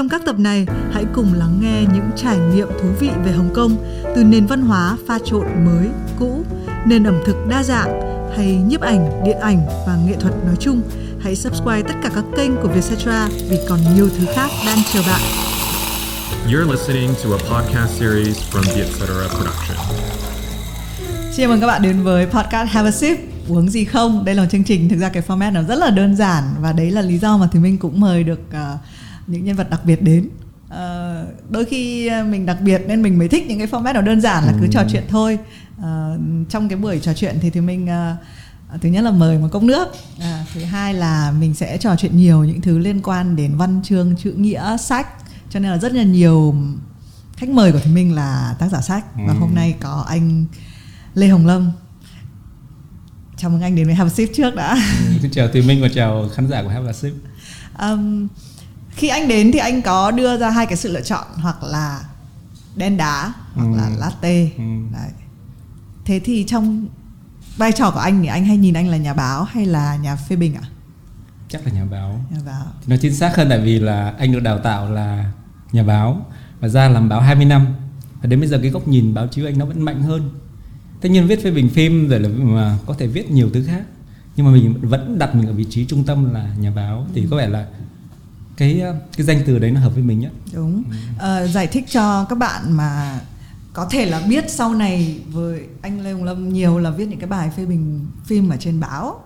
Trong các tập này, hãy cùng lắng nghe những trải nghiệm thú vị về Hồng Kông từ nền văn hóa pha trộn mới, cũ, nền ẩm thực đa dạng hay nhiếp ảnh, điện ảnh và nghệ thuật nói chung. Hãy subscribe tất cả các kênh của Vietcetera vì còn nhiều thứ khác đang chờ bạn. You're listening to a podcast series from Etc. Production. Xin mừng các bạn đến với podcast Have a Sip uống gì không đây là một chương trình thực ra cái format nó rất là đơn giản và đấy là lý do mà thì mình cũng mời được uh, những nhân vật đặc biệt đến. Uh, đôi khi mình đặc biệt nên mình mới thích những cái format nó đơn giản là cứ trò chuyện thôi. Uh, trong cái buổi trò chuyện thì thì mình uh, thứ nhất là mời một cốc nước. À, thứ hai là mình sẽ trò chuyện nhiều những thứ liên quan đến văn chương chữ nghĩa sách. Cho nên là rất là nhiều khách mời của thì mình là tác giả sách. Và hôm nay có anh lê hồng lâm. Chào mừng anh đến với Have a Sip trước đã. Ừ, xin chào Thùy Minh và chào khán giả của Have a Sip. Um, khi anh đến thì anh có đưa ra hai cái sự lựa chọn hoặc là đen đá hoặc ừ. là latte. Ừ. Đấy. Thế thì trong vai trò của anh thì anh hay nhìn anh là nhà báo hay là nhà phê bình ạ? À? Chắc là nhà báo. Nhà báo. Nó chính xác hơn tại vì là anh được đào tạo là nhà báo và ra làm báo 20 năm và đến bây giờ cái góc nhìn báo chí anh nó vẫn mạnh hơn tất nhiên viết phê bình phim rồi là mà có thể viết nhiều thứ khác nhưng mà mình vẫn đặt mình ở vị trí trung tâm là nhà báo thì có vẻ là cái cái danh từ đấy nó hợp với mình nhất. Đúng. À, giải thích cho các bạn mà có thể là biết sau này với anh Lê Hồng Lâm nhiều là viết những cái bài phê bình phim ở trên báo.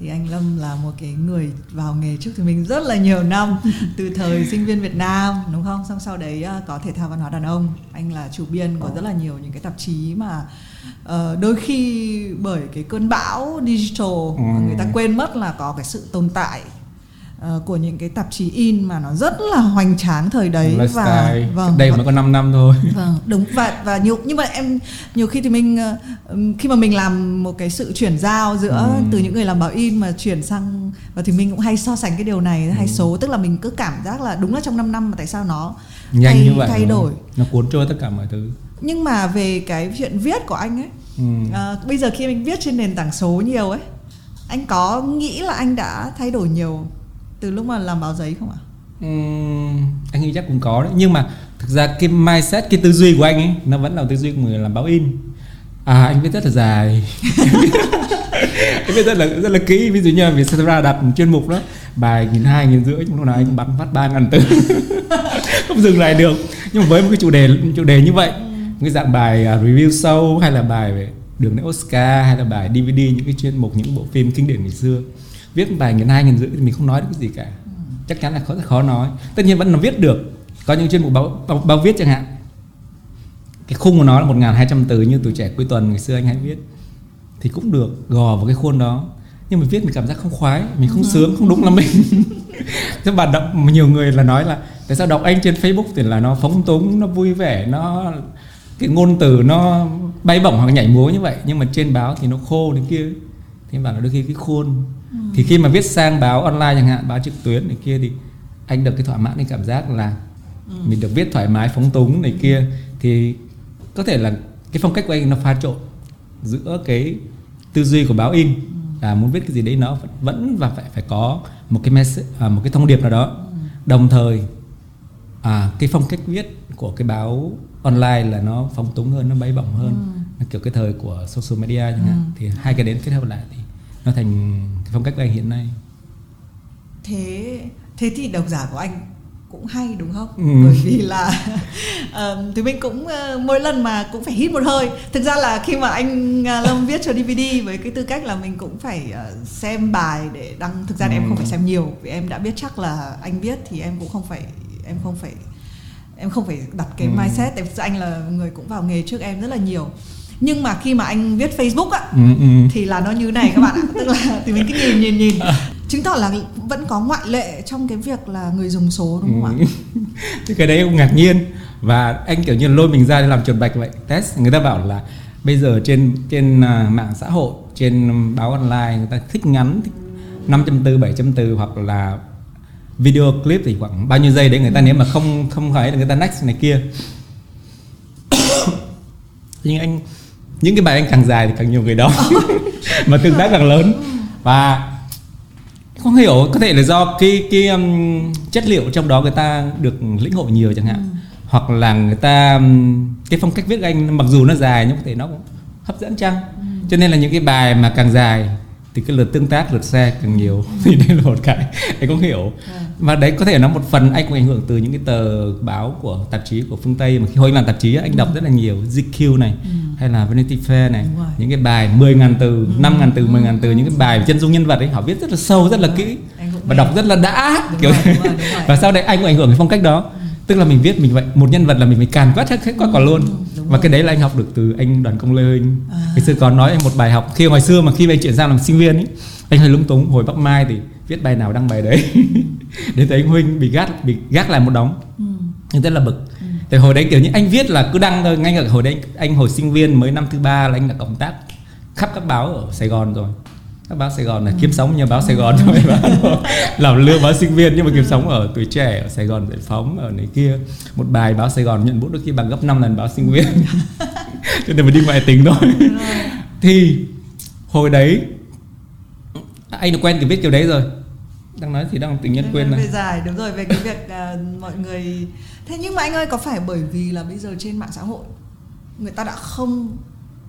Thì anh Lâm là một cái người vào nghề trước thì mình rất là nhiều năm từ thời sinh viên Việt Nam đúng không? Xong sau đấy ờ, có thể thao văn hóa đàn ông. Anh là chủ biên của rất là nhiều những cái tạp chí mà uh, đôi khi bởi cái cơn bão digital ừ. người ta quên mất là có cái sự tồn tại uh, của những cái tạp chí in mà nó rất là hoành tráng thời đấy. Và vâng, đây mới có 5 năm thôi. Vâng đúng. Và và nhiều nhưng mà em nhiều khi thì mình uh, khi mà mình làm một cái sự chuyển giao giữa ừ. từ những người làm báo in mà chuyển sang và thì mình cũng hay so sánh cái điều này ừ. hay số. Tức là mình cứ cảm giác là đúng là trong 5 năm mà tại sao nó nhanh thay, như vậy thay đổi. Nó cuốn trôi tất cả mọi thứ. Nhưng mà về cái chuyện viết của anh ấy ừ. à, bây giờ khi anh viết trên nền tảng số nhiều ấy anh có nghĩ là anh đã thay đổi nhiều từ lúc mà làm báo giấy không ạ? Uhm, anh nghĩ chắc cũng có đấy. Nhưng mà thực ra cái mindset cái tư duy của anh ấy nó vẫn là tư duy của người làm báo in. À anh biết rất là dài. Anh biết rất là rất là kỹ. Ví dụ như là Vietcetera đặt một chuyên mục đó bài nghìn hai nghìn rưỡi lúc nào anh bắn phát ba ngàn từ. Không dừng lại được. Nhưng mà với một cái chủ đề chủ đề như vậy một cái dạng bài à, review show hay là bài về đường đến Oscar hay là bài DVD những cái chuyên mục những bộ phim kinh điển ngày xưa viết bài nghìn hai nghìn rưỡi thì mình không nói được cái gì cả. Chắc chắn là khó khó nói. Tất nhiên vẫn là viết được. Có những chuyên mục báo, báo, báo viết chẳng hạn. Cái khung của nó là một nghìn hai trăm từ như tuổi trẻ cuối tuần ngày xưa anh hay viết. Thì cũng được gò vào cái khuôn đó. Nhưng mà viết mình cảm giác không khoái mình không sướng không đúng là mình. Thế bạn đọc nhiều người là nói là tại sao đọc anh trên facebook thì là nó phóng túng nó vui vẻ nó cái ngôn từ nó bay bổng hoặc nhảy múa như vậy. Nhưng mà trên báo thì nó khô này kia thì bảo là đôi khi cái khuôn ừ. thì khi mà viết sang báo online chẳng hạn báo trực tuyến này kia thì anh được cái thỏa mãn cái cảm giác là ừ. mình được viết thoải mái phóng túng này kia thì có thể là cái phong cách của anh nó pha trộn giữa cái tư duy của báo in là muốn viết cái gì đấy nó vẫn và phải phải có một cái message, à, một cái thông điệp nào đó ừ. đồng thời à, cái phong cách viết của cái báo online là nó phóng túng hơn nó bay bổng hơn ừ. Kiểu cái thời của social media chẳng hạn ừ. thì hai cái đến kết hợp lại thì nó thành cái phong cách của anh hiện nay thế thế thì độc giả của anh cũng hay đúng không ừ. bởi vì là uh, thì mình cũng uh, mỗi lần mà cũng phải hít một hơi thực ra là khi mà anh uh, lâm viết cho dvd với cái tư cách là mình cũng phải uh, xem bài để đăng thực ra ừ. em không phải xem nhiều vì em đã biết chắc là anh viết thì em cũng không phải em không phải em không phải đặt cái ừ. mindset tại anh là người cũng vào nghề trước em rất là nhiều nhưng mà khi mà anh viết Facebook á ừ, ừ. thì là nó như này các bạn ạ tức là thì mình cứ nhìn nhìn nhìn chứng tỏ là vẫn có ngoại lệ trong cái việc là người dùng số đúng không ừ. ạ thì cái đấy cũng ngạc nhiên và anh kiểu như lôi mình ra để làm chuẩn bạch vậy test người ta bảo là bây giờ trên trên uh, mạng xã hội trên báo online người ta thích ngắn thích 500 từ 700 từ hoặc là video clip thì khoảng bao nhiêu giây đấy người ta ừ. nếu mà không không phải là người ta next này kia nhưng anh những cái bài anh càng dài thì càng nhiều người đó mà tương tác càng lớn. Và không hiểu có thể là do cái cái um, chất liệu trong đó người ta được lĩnh hội nhiều chẳng hạn. Ừ. hoặc là người ta um, cái phong cách viết anh mặc dù nó dài nhưng có thể nó cũng hấp dẫn chăng? Ừ. cho nên là những cái bài mà càng dài thì cái lượt tương tác lượt xe càng nhiều thì đây là một cái anh cũng hiểu. Ừ. và đấy có thể nó một phần anh cũng ảnh hưởng từ những cái tờ báo của tạp chí của phương tây mà khi hồi làm tạp chí anh đọc rất là nhiều GQ này hay là Vanity Fair này Ừ. Những cái bài 10.000 từ 5.000 từ 10.000 từ những cái bài chân dung nhân vật ấy họ viết rất là sâu rất là kỹ Anh cũng và đọc rất là đã Đúng kiểu rồi, đúng rồi, đúng rồi. và sau đấy anh cũng ảnh hưởng cái phong cách đó tức là mình viết mình vậy một nhân vật là mình phải càn quét hết hết quả luôn. Ừ, đúng và rồi. cái đấy là anh học được từ anh đoàn công lê huynh À. ngày xưa có nói anh một bài học khi hồi xưa mà khi anh chuyển sang làm sinh viên ấy anh hơi lung túng hồi bắc mai thì viết bài nào đăng bài đấy. Đến tới anh huynh bị gác bị gác lại một đống. Ừ. nhưng rất là bực. Tại hồi đấy kiểu như anh viết là cứ đăng thôi ngay cả hồi đấy anh hồi sinh viên mới năm thứ ba là anh đã cộng tác khắp các báo ở Sài Gòn rồi các báo Sài Gòn là kiếm sống như báo Sài Gòn thôi làm lương báo sinh viên nhưng mà kiếm sống ở tuổi trẻ ở Sài Gòn giải phóng ở này kia. Một bài báo Sài Gòn nhận bút đôi khi bằng gấp 5 lần báo sinh viên. Cho nên phải đi ngoại tình thôi. Thì hồi đấy anh đã quen cái viết kiểu đấy rồi. Đang nói thì đang tự nhiên quên về này. dài đúng rồi về cái việc à, mọi người thế nhưng mà anh ơi có phải bởi vì là bây giờ trên mạng xã hội người ta đã không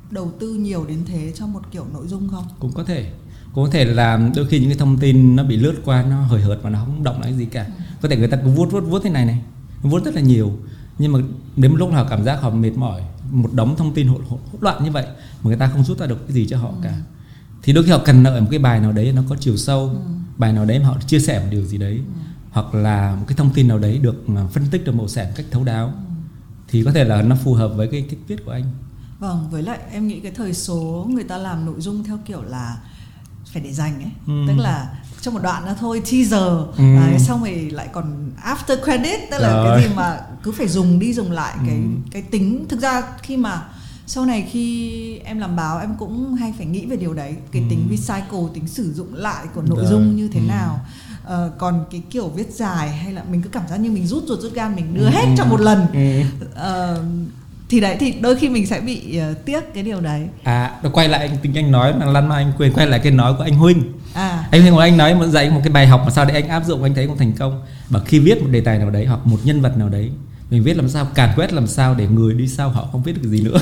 đầu tư nhiều đến thế cho một kiểu nội dung không? Cũng có thể có thể là đôi khi những cái thông tin nó bị lướt qua nó hời hợt mà nó không động lại gì cả. Có thể người ta cứ vuốt vuốt vuốt thế này này vuốt rất là nhiều. Nhưng mà đến một lúc nào cảm giác họ mệt mỏi một đống thông tin hỗn, hỗn, hỗn loạn như vậy mà người ta không rút ra được cái gì cho họ cả. Thì đôi khi họ cần đợi một cái bài nào đấy nó có chiều sâu bài nào đấy mà họ chia sẻ một điều gì đấy hoặc là một cái thông tin nào đấy được phân tích được màu xẻ một cách thấu đáo thì có thể là nó phù hợp với cái cách viết của anh. Vâng với lại em nghĩ cái thời số người ta làm nội dung theo kiểu là phải để dành ấy Ừ. tức là trong một đoạn đó thôi teaser Ừ. đấy, xong rồi lại còn after credit tức là Rồi. cái gì mà cứ phải dùng đi dùng lại cái Ừ. cái tính thực ra khi mà sau này khi em làm báo em cũng hay phải nghĩ về điều đấy cái Ừ. tính recycle tính sử dụng lại của nội Rồi. dung như thế Ừ. nào Ờ, còn cái kiểu viết dài hay là mình cứ cảm giác như mình rút ruột rút gan mình đưa Ừ. hết trong một lần Ừ. Ờ, thì đấy thì đôi khi mình sẽ bị ờ, tiếc cái điều đấy À, quay lại anh tính anh nói mà Lan Mai anh quên quay lại cái nói của anh Huynh. à Anh Huynh của anh nói một dạy một cái bài học mà sau đấy anh áp dụng anh thấy cũng thành công. Và khi viết một đề tài nào đấy hoặc một nhân vật nào đấy, mình viết làm sao càn quét làm sao để người đi sau họ không viết được gì nữa.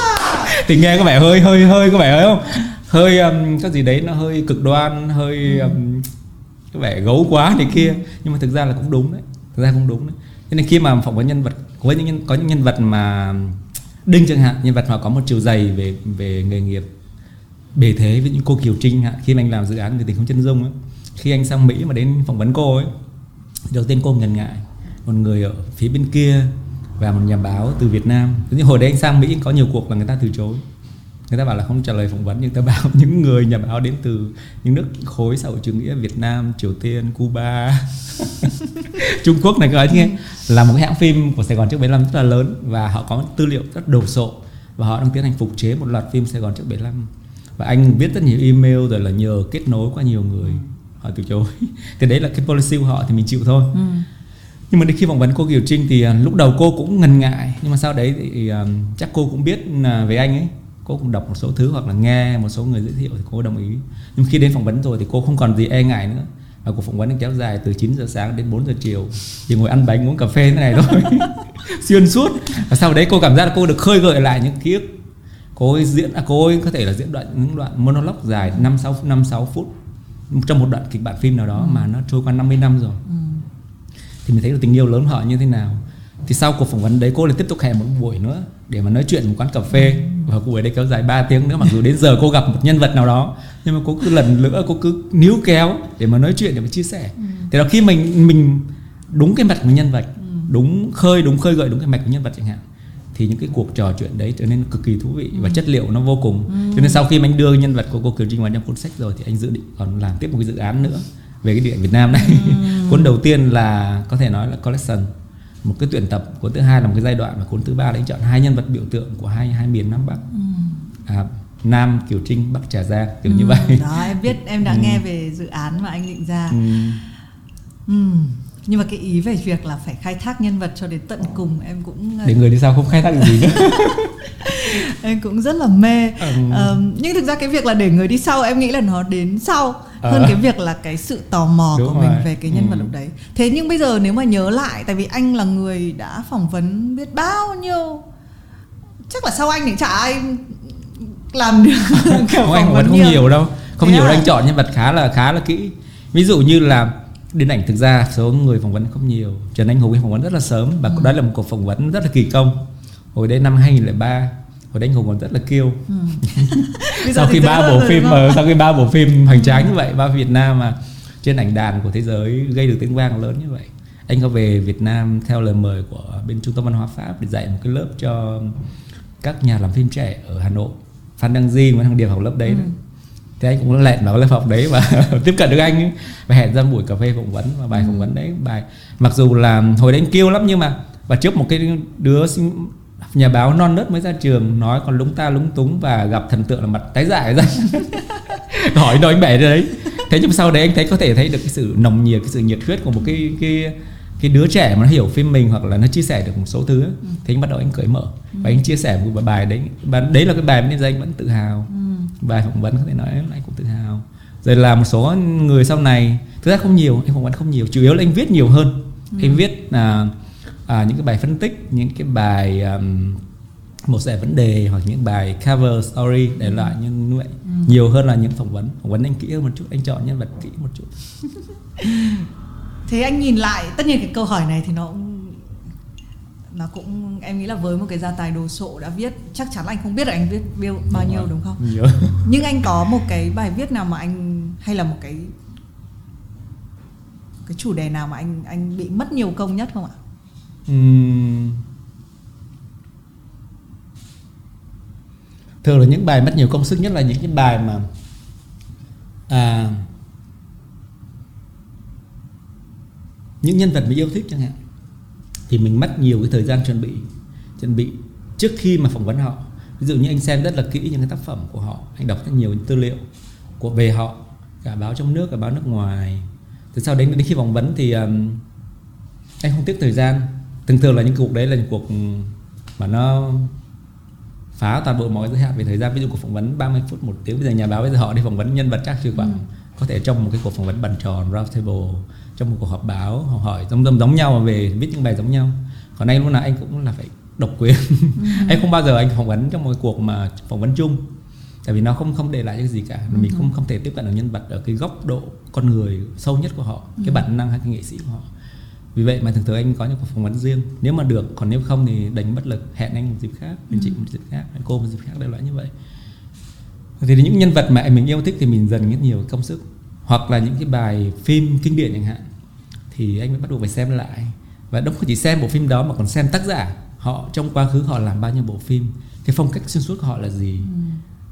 thì nghe có vẻ hơi hơi hơi có vẻ hơi không? Hơi um, cái gì đấy nó hơi cực đoan, hơi um, có vẻ gấu quá này kia, nhưng mà thực ra là cũng đúng đấy. Thực ra cũng đúng đấy. Thế nên khi mà phỏng vấn nhân vật với những nhân, có những nhân vật mà đinh chẳng hạn nhân vật mà có một chiều dày về về nghề nghiệp bề thế với những cô Kiều Trinh hạn khi mà anh làm dự án người tình không chân dung ấy khi anh sang Mỹ mà đến phỏng vấn cô ấy đầu tiên cô ngần ngại một người ở phía bên kia và một nhà báo từ Việt Nam. Nhưng hồi đấy anh sang Mỹ có nhiều cuộc mà người ta từ chối người ta bảo là không trả lời phỏng vấn nhưng ta bảo những người nhà báo đến từ những nước khối xã hội chủ nghĩa Việt Nam Triều Tiên Cuba Trung Quốc này coi nghe là một cái hãng phim của Sài Gòn trước 75 rất là lớn và họ có tư liệu rất đồ sộ và họ đang tiến hành phục chế một loạt phim Sài Gòn trước 75 và anh viết rất nhiều email rồi là nhờ kết nối qua nhiều người. Họ từ chối. Thì đấy là cái policy của họ thì mình chịu thôi. Ừ. nhưng mà đến khi phỏng vấn cô Kiều Trinh thì à, lúc đầu cô cũng ngần ngại nhưng mà sau đấy thì à, chắc cô cũng biết à, về anh ấy cô cũng đọc một số thứ hoặc là nghe một số người giới thiệu thì cô đồng ý. Nhưng khi đến phỏng vấn rồi thì cô không còn gì e ngại nữa. Và cuộc phỏng vấn kéo dài từ 9 giờ sáng đến 4 giờ chiều. Chỉ ngồi ăn bánh uống cà phê thế này thôi. Xuyên suốt. Và sau đấy cô cảm giác là cô được khơi gợi lại những ký ức. Cô ấy diễn à, cô ấy có thể là diễn đoạn những đoạn monologue dài 5 6 5 6 phút trong một đoạn kịch bản phim nào đó mà nó trôi qua 50 năm rồi. Ừ. thì mình thấy được tình yêu lớn họ như thế nào thì sau cuộc phỏng vấn đấy cô lại tiếp tục hẹn một buổi nữa để mà nói chuyện một quán cà phê. Và cuộc buổi đấy kéo dài 3 tiếng nữa mặc dù đến giờ cô gặp một nhân vật nào đó nhưng mà cô cứ lần nữa cô cứ níu kéo để mà nói chuyện để mà chia sẻ. Thì đó khi mình mình đúng cái mạch của nhân vật đúng khơi đúng khơi gợi đúng cái mạch của nhân vật chẳng hạn thì những cái cuộc trò chuyện đấy trở nên cực kỳ thú vị và chất liệu nó vô cùng. Cho nên sau khi mà anh đưa nhân vật của cô Kiều Trinh vào trong cuốn sách rồi thì anh dự định còn làm tiếp một cái dự án nữa về cái điện Việt Nam này. Cuốn đầu tiên là có thể nói là collection một cái tuyển tập cuốn thứ hai là một cái giai đoạn và cuốn thứ ba là anh chọn hai nhân vật biểu tượng của hai hai miền Nam Bắc. À, Nam Kiều Trinh Bắc Trà Giang kiểu như vậy. đó em biết em đã nghe về dự án mà anh định ra. Ừ. ừ. nhưng mà cái ý về việc là phải khai thác nhân vật cho đến tận cùng em cũng để người đi sau không khai thác được gì nữa em cũng rất là mê Ừ. Ờm, nhưng thực ra cái việc là để người đi sau em nghĩ là nó đến sau hơn Ờ. cái việc là cái sự tò mò Đúng của mình rồi. về cái nhân vật Ừ. lúc đấy thế nhưng bây giờ nếu mà nhớ lại tại vì anh là người đã phỏng vấn biết bao nhiêu chắc là sau anh thì chả ai làm được kiểu không anh phỏng vấn không nhiều đâu không Thế nhiều à? anh chọn nhân vật khá là khá là kỹ ví dụ như là điện ảnh thực ra số người phỏng vấn không nhiều Trần Anh Hùng phỏng vấn rất là sớm và Ừ. đó là một cuộc phỏng vấn rất là kỳ công hồi đấy năm 2003 hồi đấy anh Hùng còn rất là kiêu. Bây giờ sau thì khi ba bộ phim ờ, sau khi ba bộ phim hoành tráng như vậy ba Việt Nam mà trên ảnh đàn của thế giới gây được tiếng vang lớn như vậy anh có về Việt Nam theo lời mời của bên trung tâm văn hóa Pháp để dạy một cái lớp cho các nhà làm phim trẻ ở Hà Nội. Phan Đăng Di Nguyễn Thăng Điệp học lớp đấy. Ừ. đấy thế anh cũng lẹn vào lớp học đấy và tiếp cận được anh ấy, và hẹn ra buổi cà phê phỏng vấn và bài phỏng vấn đấy bài. Mặc dù là hồi đấy anh kêu lắm nhưng mà và trước một cái đứa sinh- nhà báo non nớt mới ra trường nói còn lúng ta lúng túng và gặp thần tượng là mặt tái dại ra hỏi nói anh bẻ ra đấy. Thế nhưng sau đấy anh thấy có thể thấy được cái sự nồng nhiệt cái sự nhiệt huyết của một cái cái cái đứa trẻ mà nó hiểu phim mình hoặc là nó chia sẻ được một số thứ ấy. thế anh bắt đầu anh cởi mở và anh chia sẻ một bài đấy. Và đấy là cái bài nên anh vẫn tự hào. Bài phỏng vấn có thể nói anh cũng tự hào. Rồi là một số người sau này thực ra không nhiều anh phỏng vấn không nhiều chủ yếu là anh viết nhiều hơn. Anh viết là à, những cái bài phân tích những cái bài um, một giải vấn đề hoặc những bài cover story để lại như vậy nhiều hơn là những phỏng vấn. Phỏng vấn anh kỹ hơn một chút anh chọn nhân vật kỹ một chút. Thế anh nhìn lại tất nhiên cái câu hỏi này thì nó cũng nó cũng em nghĩ là với một cái gia tài đồ sộ đã viết chắc chắn là anh không biết là anh viết bao, bao nhiêu đúng không? Nhiều. Nhưng anh có một cái bài viết nào mà anh hay là một cái cái chủ đề nào mà anh anh bị mất nhiều công nhất không ạ Thường là những bài mất nhiều công sức nhất là những cái bài mà à, những nhân vật mình yêu thích chẳng hạn. Thì mình mất nhiều cái thời gian chuẩn bị chuẩn bị trước khi mà phỏng vấn họ. Ví dụ như anh xem rất là kỹ những cái tác phẩm của họ anh đọc rất nhiều những tư liệu của về họ cả báo trong nước cả báo nước ngoài. Từ sau đến đến khi phỏng vấn thì um, anh không tiếc thời gian thường thường là những cuộc đấy là những cuộc mà nó phá toàn bộ mọi giới hạn. Về thời gian ví dụ cuộc phỏng vấn 30 phút một tiếng bây giờ nhà báo bây giờ họ đi phỏng vấn nhân vật chắc chỉ khoảng có thể trong một cái cuộc phỏng vấn bàn tròn round table trong một cuộc họp báo họ hỏi giống giống giống nhau mà về viết những bài giống nhau. Còn anh lúc nào anh cũng là phải độc quyền. Anh không bao giờ anh phỏng vấn trong một cuộc mà phỏng vấn chung. Tại vì nó không không để lại cái gì cả. Mình không không thể tiếp cận được nhân vật ở cái góc độ con người sâu nhất của họ cái bản năng hay cái nghệ sĩ của họ vì vậy mà thường thường anh có những cuộc phỏng vấn riêng. Nếu mà được còn nếu không thì đánh bất lực hẹn anh một dịp khác bên chị một dịp khác hẹn cô một dịp khác đại loại như vậy. Thì những nhân vật mà mình yêu thích thì mình dần rất nhiều công sức. Hoặc là những cái bài phim kinh điển chẳng hạn thì anh mới bắt buộc phải xem lại. Và không chỉ xem bộ phim đó mà còn xem tác giả. Họ trong quá khứ họ làm bao nhiêu bộ phim. Cái phong cách xuyên suốt của họ là gì?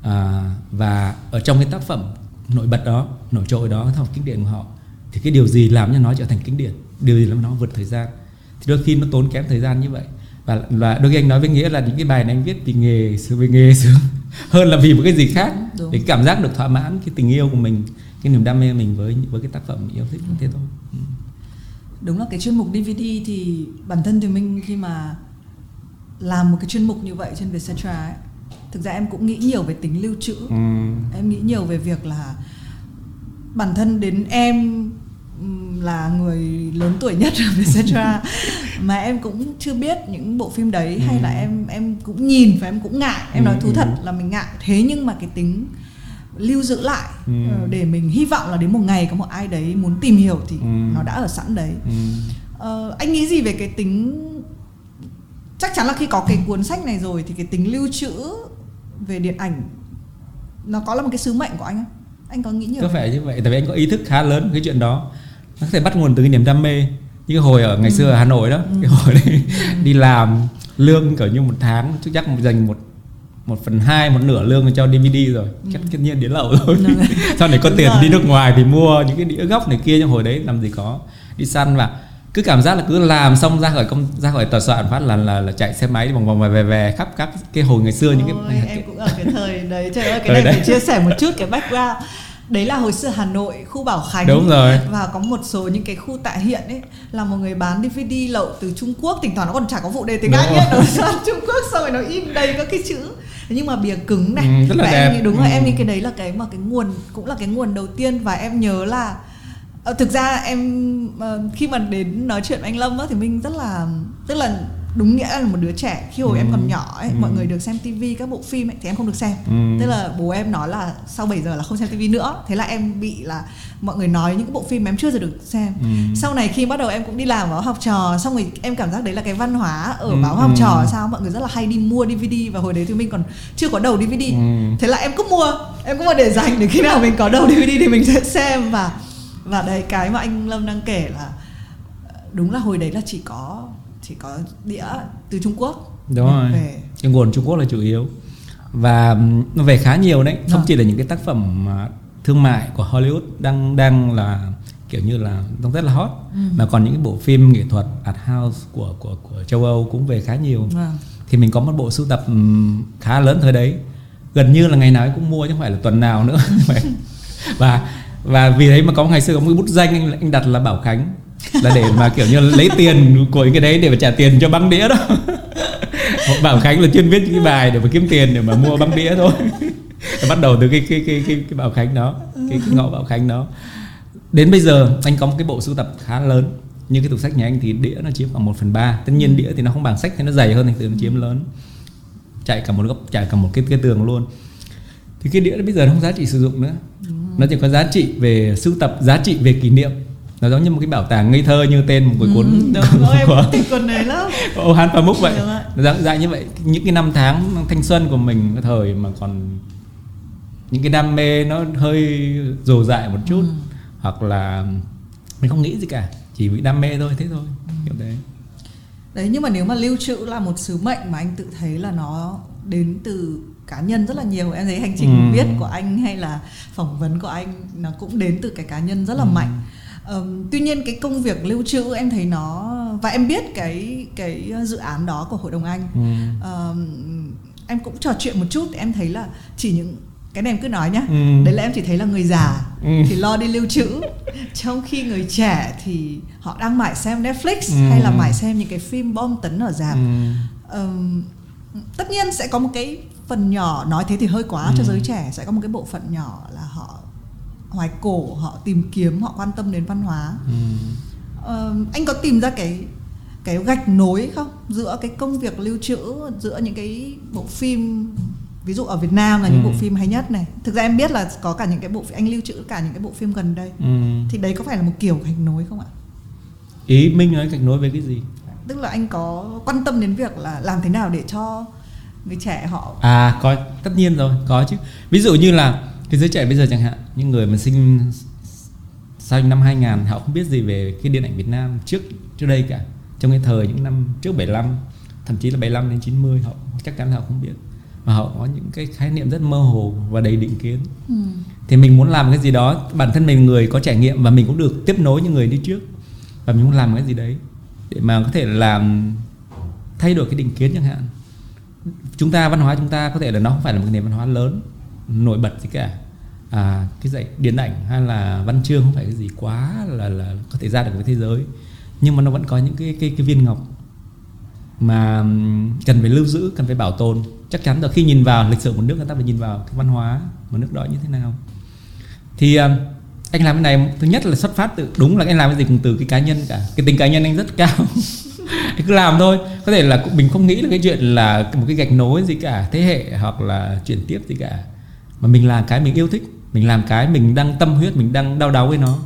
À, và ở trong cái tác phẩm nổi bật đó nổi trội đó tác phẩm kinh điển của họ thì cái điều gì làm cho nó trở thành kinh điển điều gì làm nó vượt thời gian thì đôi khi nó tốn kém thời gian như vậy và và đôi khi anh nói với nghĩa là những cái bài này anh viết vì nghề vì nghề sướng hơn là vì một cái gì khác Đúng. để cảm giác được thỏa mãn cái tình yêu của mình cái niềm đam mê mình với với cái tác phẩm mình yêu thích thế thôi Ừ. đúng là cái chuyên mục DVD thì bản thân thì mình khi mà làm một cái chuyên mục như vậy trên Vietcetera ấy thực ra em cũng nghĩ nhiều về tính lưu trữ Ừ. em nghĩ nhiều về việc là bản thân đến em là người lớn tuổi nhất ở Vietcetera mà em cũng chưa biết những bộ phim đấy hay là em em cũng nhìn và em cũng ngại em nói Ừ, thú ừ. thật là mình ngại thế nhưng mà cái tính lưu giữ lại Ừ. ờ, để mình hy vọng là đến một ngày có một ai đấy muốn tìm hiểu thì Ừ. nó đã ở sẵn đấy Ừ. Ờ, anh nghĩ gì về cái tính chắc chắn là khi có cái cuốn sách này rồi thì cái tính lưu trữ về điện ảnh nó có là một cái sứ mệnh của anh không? Anh có nghĩ nhiều có vẻ như vậy tại vì anh có ý thức khá lớn cái chuyện đó nó có thể bắt nguồn từ cái niềm đam mê. Như cái hồi ở ngày xưa ở Hà Nội đó cái hồi đấy đi làm lương kiểu như một tháng chắc chắc dành một một phần hai một nửa lương cho DVD rồi. Chắc tất nhiên đến lậu rồi. Ừ. sau này có Đúng tiền rồi. đi nước ngoài thì mua những cái đĩa gốc này kia nhưng hồi đấy làm gì có. Đi săn và cứ cảm giác là cứ làm xong ra khỏi công ra khỏi tòa soạn phát là là, là chạy xe máy vòng vòng về về, về khắp các cái hồi ngày xưa những Ôi, cái em cũng ở cái thời đấy. Trời ơi cái Thời này đấy. phải chia sẻ một chút cái background đấy là hồi xưa Hà Nội khu Bảo Khánh Đúng rồi. và có một số những cái khu tại hiện ấy là một người bán DVD lậu từ Trung Quốc thỉnh thoảng nó còn chả có phụ đề tiếng Anh ấy nó sang Trung Quốc xong rồi nó in đầy các cái chữ nhưng mà bìa cứng này Ừ, rất là và đẹp. em nghĩ đúng rồi Ừ. em nghĩ cái đấy là cái mà cái nguồn cũng là cái nguồn đầu tiên và em nhớ là Ờ, thực ra em ờ, khi mà đến nói chuyện với anh Lâm á, thì mình rất là tức là đúng nghĩa là một đứa trẻ khi hồi em Ừ. còn nhỏ ấy Ừ. mọi người được xem tivi các bộ phim ấy thì em không được xem Ừ. tức là bố em nói là sau 7 giờ là không xem tivi nữa thế là em bị là mọi người nói những cái bộ phim mà em chưa giờ được xem Ừ. sau này khi bắt đầu em cũng đi làm báo học trò xong rồi em cảm giác đấy là cái văn hóa ở Ừ, báo học ừ. trò sao mọi người rất là hay đi mua DVD và hồi đấy thì mình còn chưa có đầu DVD Ừ. thế là em cứ mua em cứ mua để dành để khi nào mình có đầu DVD thì mình sẽ xem và và đấy cái mà anh Lâm đang kể là đúng là hồi đấy là chỉ có chỉ có đĩa từ Trung Quốc. Đúng rồi. Về cái nguồn Trung Quốc là chủ yếu. Và nó về khá nhiều đấy. Không Vâng. chỉ là những cái tác phẩm mà thương mại của Hollywood đang đang là kiểu như là đang rất là hot Ừ. mà còn những cái bộ phim nghệ thuật art house của của của châu Âu cũng về khá nhiều. Vâng. thì mình có một bộ sưu tập khá lớn thời đấy. Gần như là ngày nào cũng mua chứ không phải là tuần nào nữa. Và và vì đấy mà có ngày xưa có một cái bút danh anh, anh đặt là Bảo Khánh là để mà kiểu như lấy tiền của cái đấy để mà trả tiền cho băng đĩa đó. Bảo Khánh là chuyên viết những cái bài để mà kiếm tiền để mà mua băng đĩa thôi. Bắt đầu từ cái cái cái cái, cái Bảo Khánh đó cái, cái ngõ Bảo Khánh đó. Đến bây giờ anh có một cái bộ sưu tập khá lớn. Như cái tủ sách nhà anh thì đĩa nó chiếm khoảng 1 phần ba. Tất nhiên đĩa thì nó không bằng sách thì nó dày hơn thì từ nó chiếm lớn. Chạy cả một góc chạy cả một cái cái tường luôn. Thì cái đĩa đó bây giờ nó không giá trị sử dụng nữa. Nó chỉ có giá trị về sưu tập giá trị về kỷ niệm nó giống như một cái bảo tàng ngây thơ như tên một cái cuốn Ừ, đúng của, rồi, em của cũng thích cuốn đấy lắm Ô Han Pamuk vậy nó dạng dạng như vậy những cái năm tháng thanh xuân của mình cái thời mà còn những cái đam mê nó hơi dồ dại một chút Ừ. hoặc là mình không nghĩ gì cả chỉ vì đam mê thôi thế thôi Ừ. kiểu đấy đấy nhưng mà nếu mà lưu trữ là một sứ mệnh mà anh tự thấy là nó đến từ cá nhân rất là nhiều em thấy hành trình Ừ. viết của anh hay là phỏng vấn của anh nó cũng đến từ cái cá nhân rất là Ừ. mạnh Ờm, tuy nhiên cái công việc lưu trữ em thấy nó và em biết cái cái dự án đó của hội đồng anh ừ. Ờm, em cũng trò chuyện một chút em thấy là chỉ những cái này em cứ nói nhá Ừ. đấy là em chỉ thấy là người già Ừ. thì lo đi lưu trữ trong khi người trẻ thì họ đang mải xem Netflix Ừ. hay là mải xem những cái phim bom tấn ở rạp Ừ. Ờm, tất nhiên sẽ có một cái phần nhỏ nói thế thì hơi quá cho Ừ. giới trẻ sẽ có một cái bộ phận nhỏ là họ hoài cổ họ tìm kiếm họ quan tâm đến văn hóa. Ừ. Ờm, anh có tìm ra cái cái gạch nối không? Giữa cái công việc lưu trữ giữa những cái bộ phim ví dụ ở Việt Nam là những Ừ. bộ phim hay nhất này. Thực ra em biết là có cả những cái bộ anh lưu trữ cả những cái bộ phim gần đây. Ừ. thì đấy có phải là một kiểu gạch nối không ạ? Ý minh nói gạch nối với cái gì? Tức là anh có quan tâm đến việc là làm thế nào để cho người trẻ họ À có tất nhiên rồi có chứ. Ví dụ như là cái giới trẻ bây giờ chẳng hạn những người mà sinh sau năm 2000 họ không biết gì về cái điện ảnh Việt Nam trước trước đây cả. Trong cái thời những năm trước 75 thậm chí là 75 đến 90 họ chắc chắn là họ không biết. Và họ có những cái khái niệm rất mơ hồ và đầy định kiến. Ừ. thì mình muốn làm cái gì đó bản thân mình người có trải nghiệm và mình cũng được tiếp nối những người đi trước. Và mình muốn làm cái gì đấy để mà có thể làm thay đổi cái định kiến chẳng hạn. Chúng ta văn hóa chúng ta có thể là nó không phải là một nền văn hóa lớn nổi bật gì cả. À, cái dạy điện ảnh hay là văn chương không phải cái gì quá là là có thể ra được với thế giới. Nhưng mà nó vẫn có những cái cái cái viên ngọc mà cần phải lưu giữ cần phải bảo tồn. Chắc chắn là khi nhìn vào lịch sử một nước người ta phải nhìn vào cái văn hóa một nước đó như thế nào. Thì anh làm cái này thứ nhất là xuất phát từ đúng là anh làm cái gì cũng từ cái cá nhân cả. Cái tính cá nhân anh rất cao. Anh cứ làm thôi. Có thể là mình không nghĩ là cái chuyện là một cái gạch nối gì cả thế hệ hoặc là chuyển tiếp gì cả mà mình làm cái mình yêu thích mình làm cái mình đang tâm huyết mình đang đau đáu với nó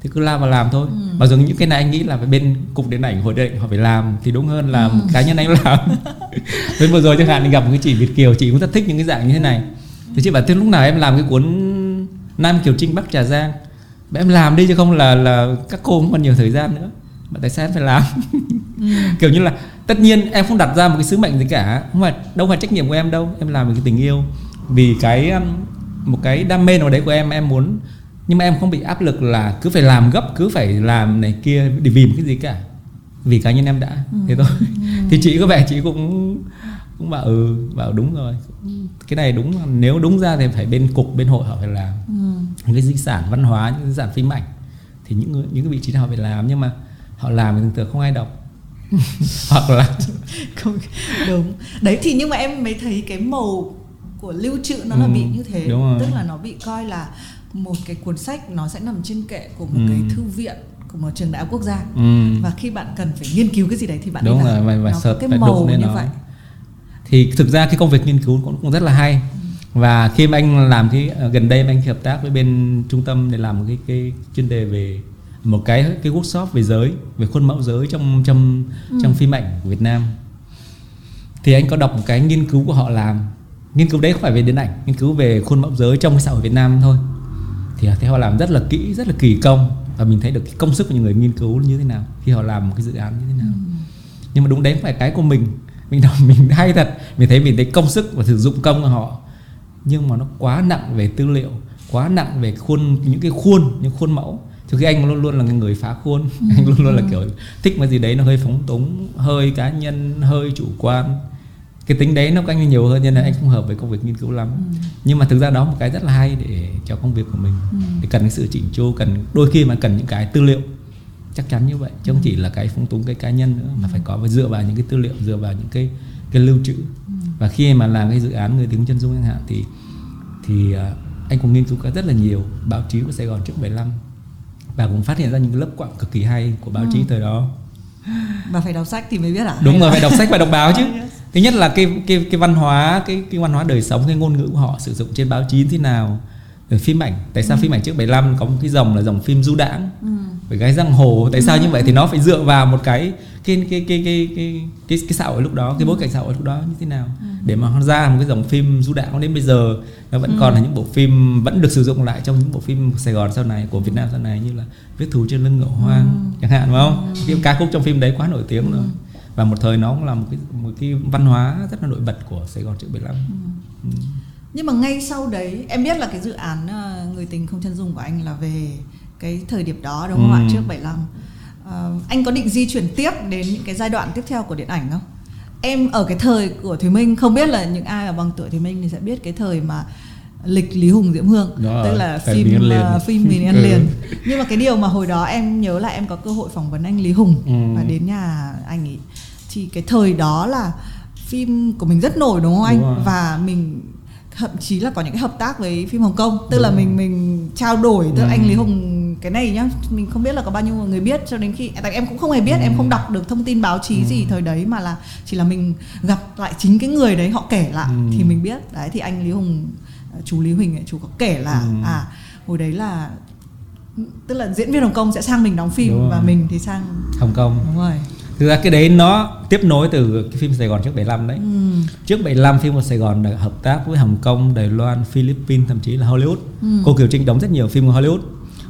thì cứ làm và làm thôi. Ừ. mặc dù những cái này anh nghĩ là phải bên cục điện ảnh hội điện ảnh họ phải làm thì đúng hơn là một cá nhân anh làm. Với vừa rồi chẳng hạn anh gặp một cái chị Việt kiều chị cũng rất thích những cái dạng như thế này. Thì chị bảo thế lúc nào em làm cái cuốn Nam Kiều Trinh Bắc Trà Giang? Mà em làm đi chứ không là là các cô không còn nhiều thời gian nữa. Mà tại sao em phải làm? Kiểu như là tất nhiên em không đặt ra một cái sứ mệnh gì cả không phải đâu phải trách nhiệm của em đâu. Em làm vì cái tình yêu vì cái um, một cái đam mê nào đấy của em em muốn nhưng mà em không bị áp lực là cứ phải làm gấp cứ phải làm này kia để vì một cái gì cả. Vì cá nhân em đã thế thôi. Thì chị có vẻ chị cũng cũng bảo ừ bảo đúng rồi. Cái này đúng nếu đúng ra thì phải bên cục bên hội họ phải làm. Ừ. những cái di sản văn hóa những di sản phim ảnh thì những những cái vị trí họ phải làm. Nhưng mà họ làm thì thường thường không ai đọc. Hoặc là không đúng. Đấy thì nhưng mà em mới thấy cái màu của lưu trữ nó là Ừ, bị như thế. tức là nó bị coi là một cái cuốn sách nó sẽ nằm trên kệ của một Ừ. cái thư viện của một trường đại học quốc gia. Ừ, và khi bạn cần phải nghiên cứu cái gì đấy thì bạn đúng làm. và, và nó có cái phải màu như nó. vậy. Thì thực ra cái công việc nghiên cứu cũng, cũng rất là hay. Và khi mà anh làm cái ờ, gần đây mà anh hợp tác với bên trung tâm để làm một cái cái chuyên đề về một cái cái workshop về giới về khuôn mẫu giới trong trong trong phim ảnh của Việt Nam. Thì anh có đọc một cái nghiên cứu của họ làm nghiên cứu đấy không phải về điện ảnh nghiên cứu về khuôn mẫu giới trong cái xã hội Việt Nam thôi. Thì thấy họ làm rất là kỹ rất là kỳ công và mình thấy được cái công sức của những người nghiên cứu như thế nào khi họ làm một cái dự án như thế nào. Nhưng mà đúng đấy không phải cái của mình. Mình đọc mình hay thật mình thấy mình thấy công sức và sử dụng công của họ nhưng mà nó quá nặng về tư liệu quá nặng về khuôn những cái khuôn những khuôn mẫu. Thực khi anh luôn luôn là người phá khuôn anh luôn luôn là kiểu thích cái gì đấy nó hơi phóng túng hơi cá nhân hơi chủ quan cái tính đấy nó của anh nhiều hơn nên là anh không hợp với công việc nghiên cứu lắm. Nhưng mà thực ra đó một cái rất là hay để cho công việc của mình. Thì cần cái sự chỉnh chu cần đôi khi mà cần những cái tư liệu chắc chắn như vậy. Chứ không chỉ là cái phóng túng cái cá nhân nữa mà phải có và dựa vào những cái tư liệu dựa vào những cái cái lưu trữ. Và khi mà làm cái dự án người tiếng chân dung chẳng hạn thì thì à, anh cũng nghiên cứu rất là nhiều báo chí của Sài Gòn trước 75 và cũng phát hiện ra những lớp quảng cực kỳ hay của báo chí thời đó. Và phải đọc sách thì mới biết à đúng rồi phải đọc sách và đọc báo chứ. thứ nhất là cái cái cái văn hóa cái cái văn hóa đời sống cái ngôn ngữ của họ sử dụng trên báo chí thế nào. Rồi phim ảnh tại sao phim ảnh trước 75 có một cái dòng là dòng phim du đãng? Ừ. với gái giang hồ tại sao như vậy thì nó phải dựa vào một cái cái cái cái cái cái cái, cái xã hội lúc đó cái bối cảnh xã hội lúc đó như thế nào? Để mà nó ra một cái dòng phim du đãng đến bây giờ nó vẫn còn là những bộ phim vẫn được sử dụng lại trong những bộ phim của Sài Gòn sau này của Việt Nam sau này như là vết thù trên lưng ngựa hoang chẳng hạn phải không? Cái ca khúc trong phim đấy quá nổi tiếng rồi và một thời nó cũng là một cái một cái văn hóa rất là nổi bật của Sài Gòn trước 75 Ừ. nhưng mà ngay sau đấy em biết là cái dự án ờ, người tình không chân dung của anh là về cái thời điểm đó đúng không Ừ. ạ trước 75 Ờ, anh có định di chuyển tiếp đến những cái giai đoạn tiếp theo của điện ảnh không em ở cái thời của Thùy Minh không biết là những ai ở bằng tuổi Thùy Minh thì sẽ biết cái thời mà lịch Lý Hùng Diễm Hương Đó, tức là phim Mình Ăn Liền. ờ, phim Mình Ăn Ừ. Liền nhưng mà cái điều mà hồi đó em nhớ là em có cơ hội phỏng vấn anh Lý Hùng Ừ. và đến nhà anh ấy thì cái thời đó là phim của mình rất nổi đúng không anh Đúng rồi. và mình thậm chí là có những cái hợp tác với phim Hồng Kông tức là Đúng mình mình trao đổi tức là Ừ. anh Lý Hùng cái này nhá mình không biết là có bao nhiêu người biết cho đến khi tại em cũng không hề biết Ừ. em không đọc được thông tin báo chí gì thời đấy mà là chỉ là mình gặp lại chính cái người đấy họ kể lại Ừ. thì mình biết đấy thì anh Lý Hùng chú Lý Huỳnh ấy, chú có kể là Ừ. à hồi đấy là tức là diễn viên Hồng Kông sẽ sang mình đóng phim Đúng và rồi. mình thì sang Hồng Kông đúng rồi thực ra cái đấy nó tiếp nối từ cái phim Sài Gòn trước 75 đấy ừ. trước 75 phim của Sài Gòn đã hợp tác với Hồng Kông, Đài Loan, Philippines thậm chí là Hollywood. Ừ. Cô Kiều Trinh đóng rất nhiều phim của Hollywood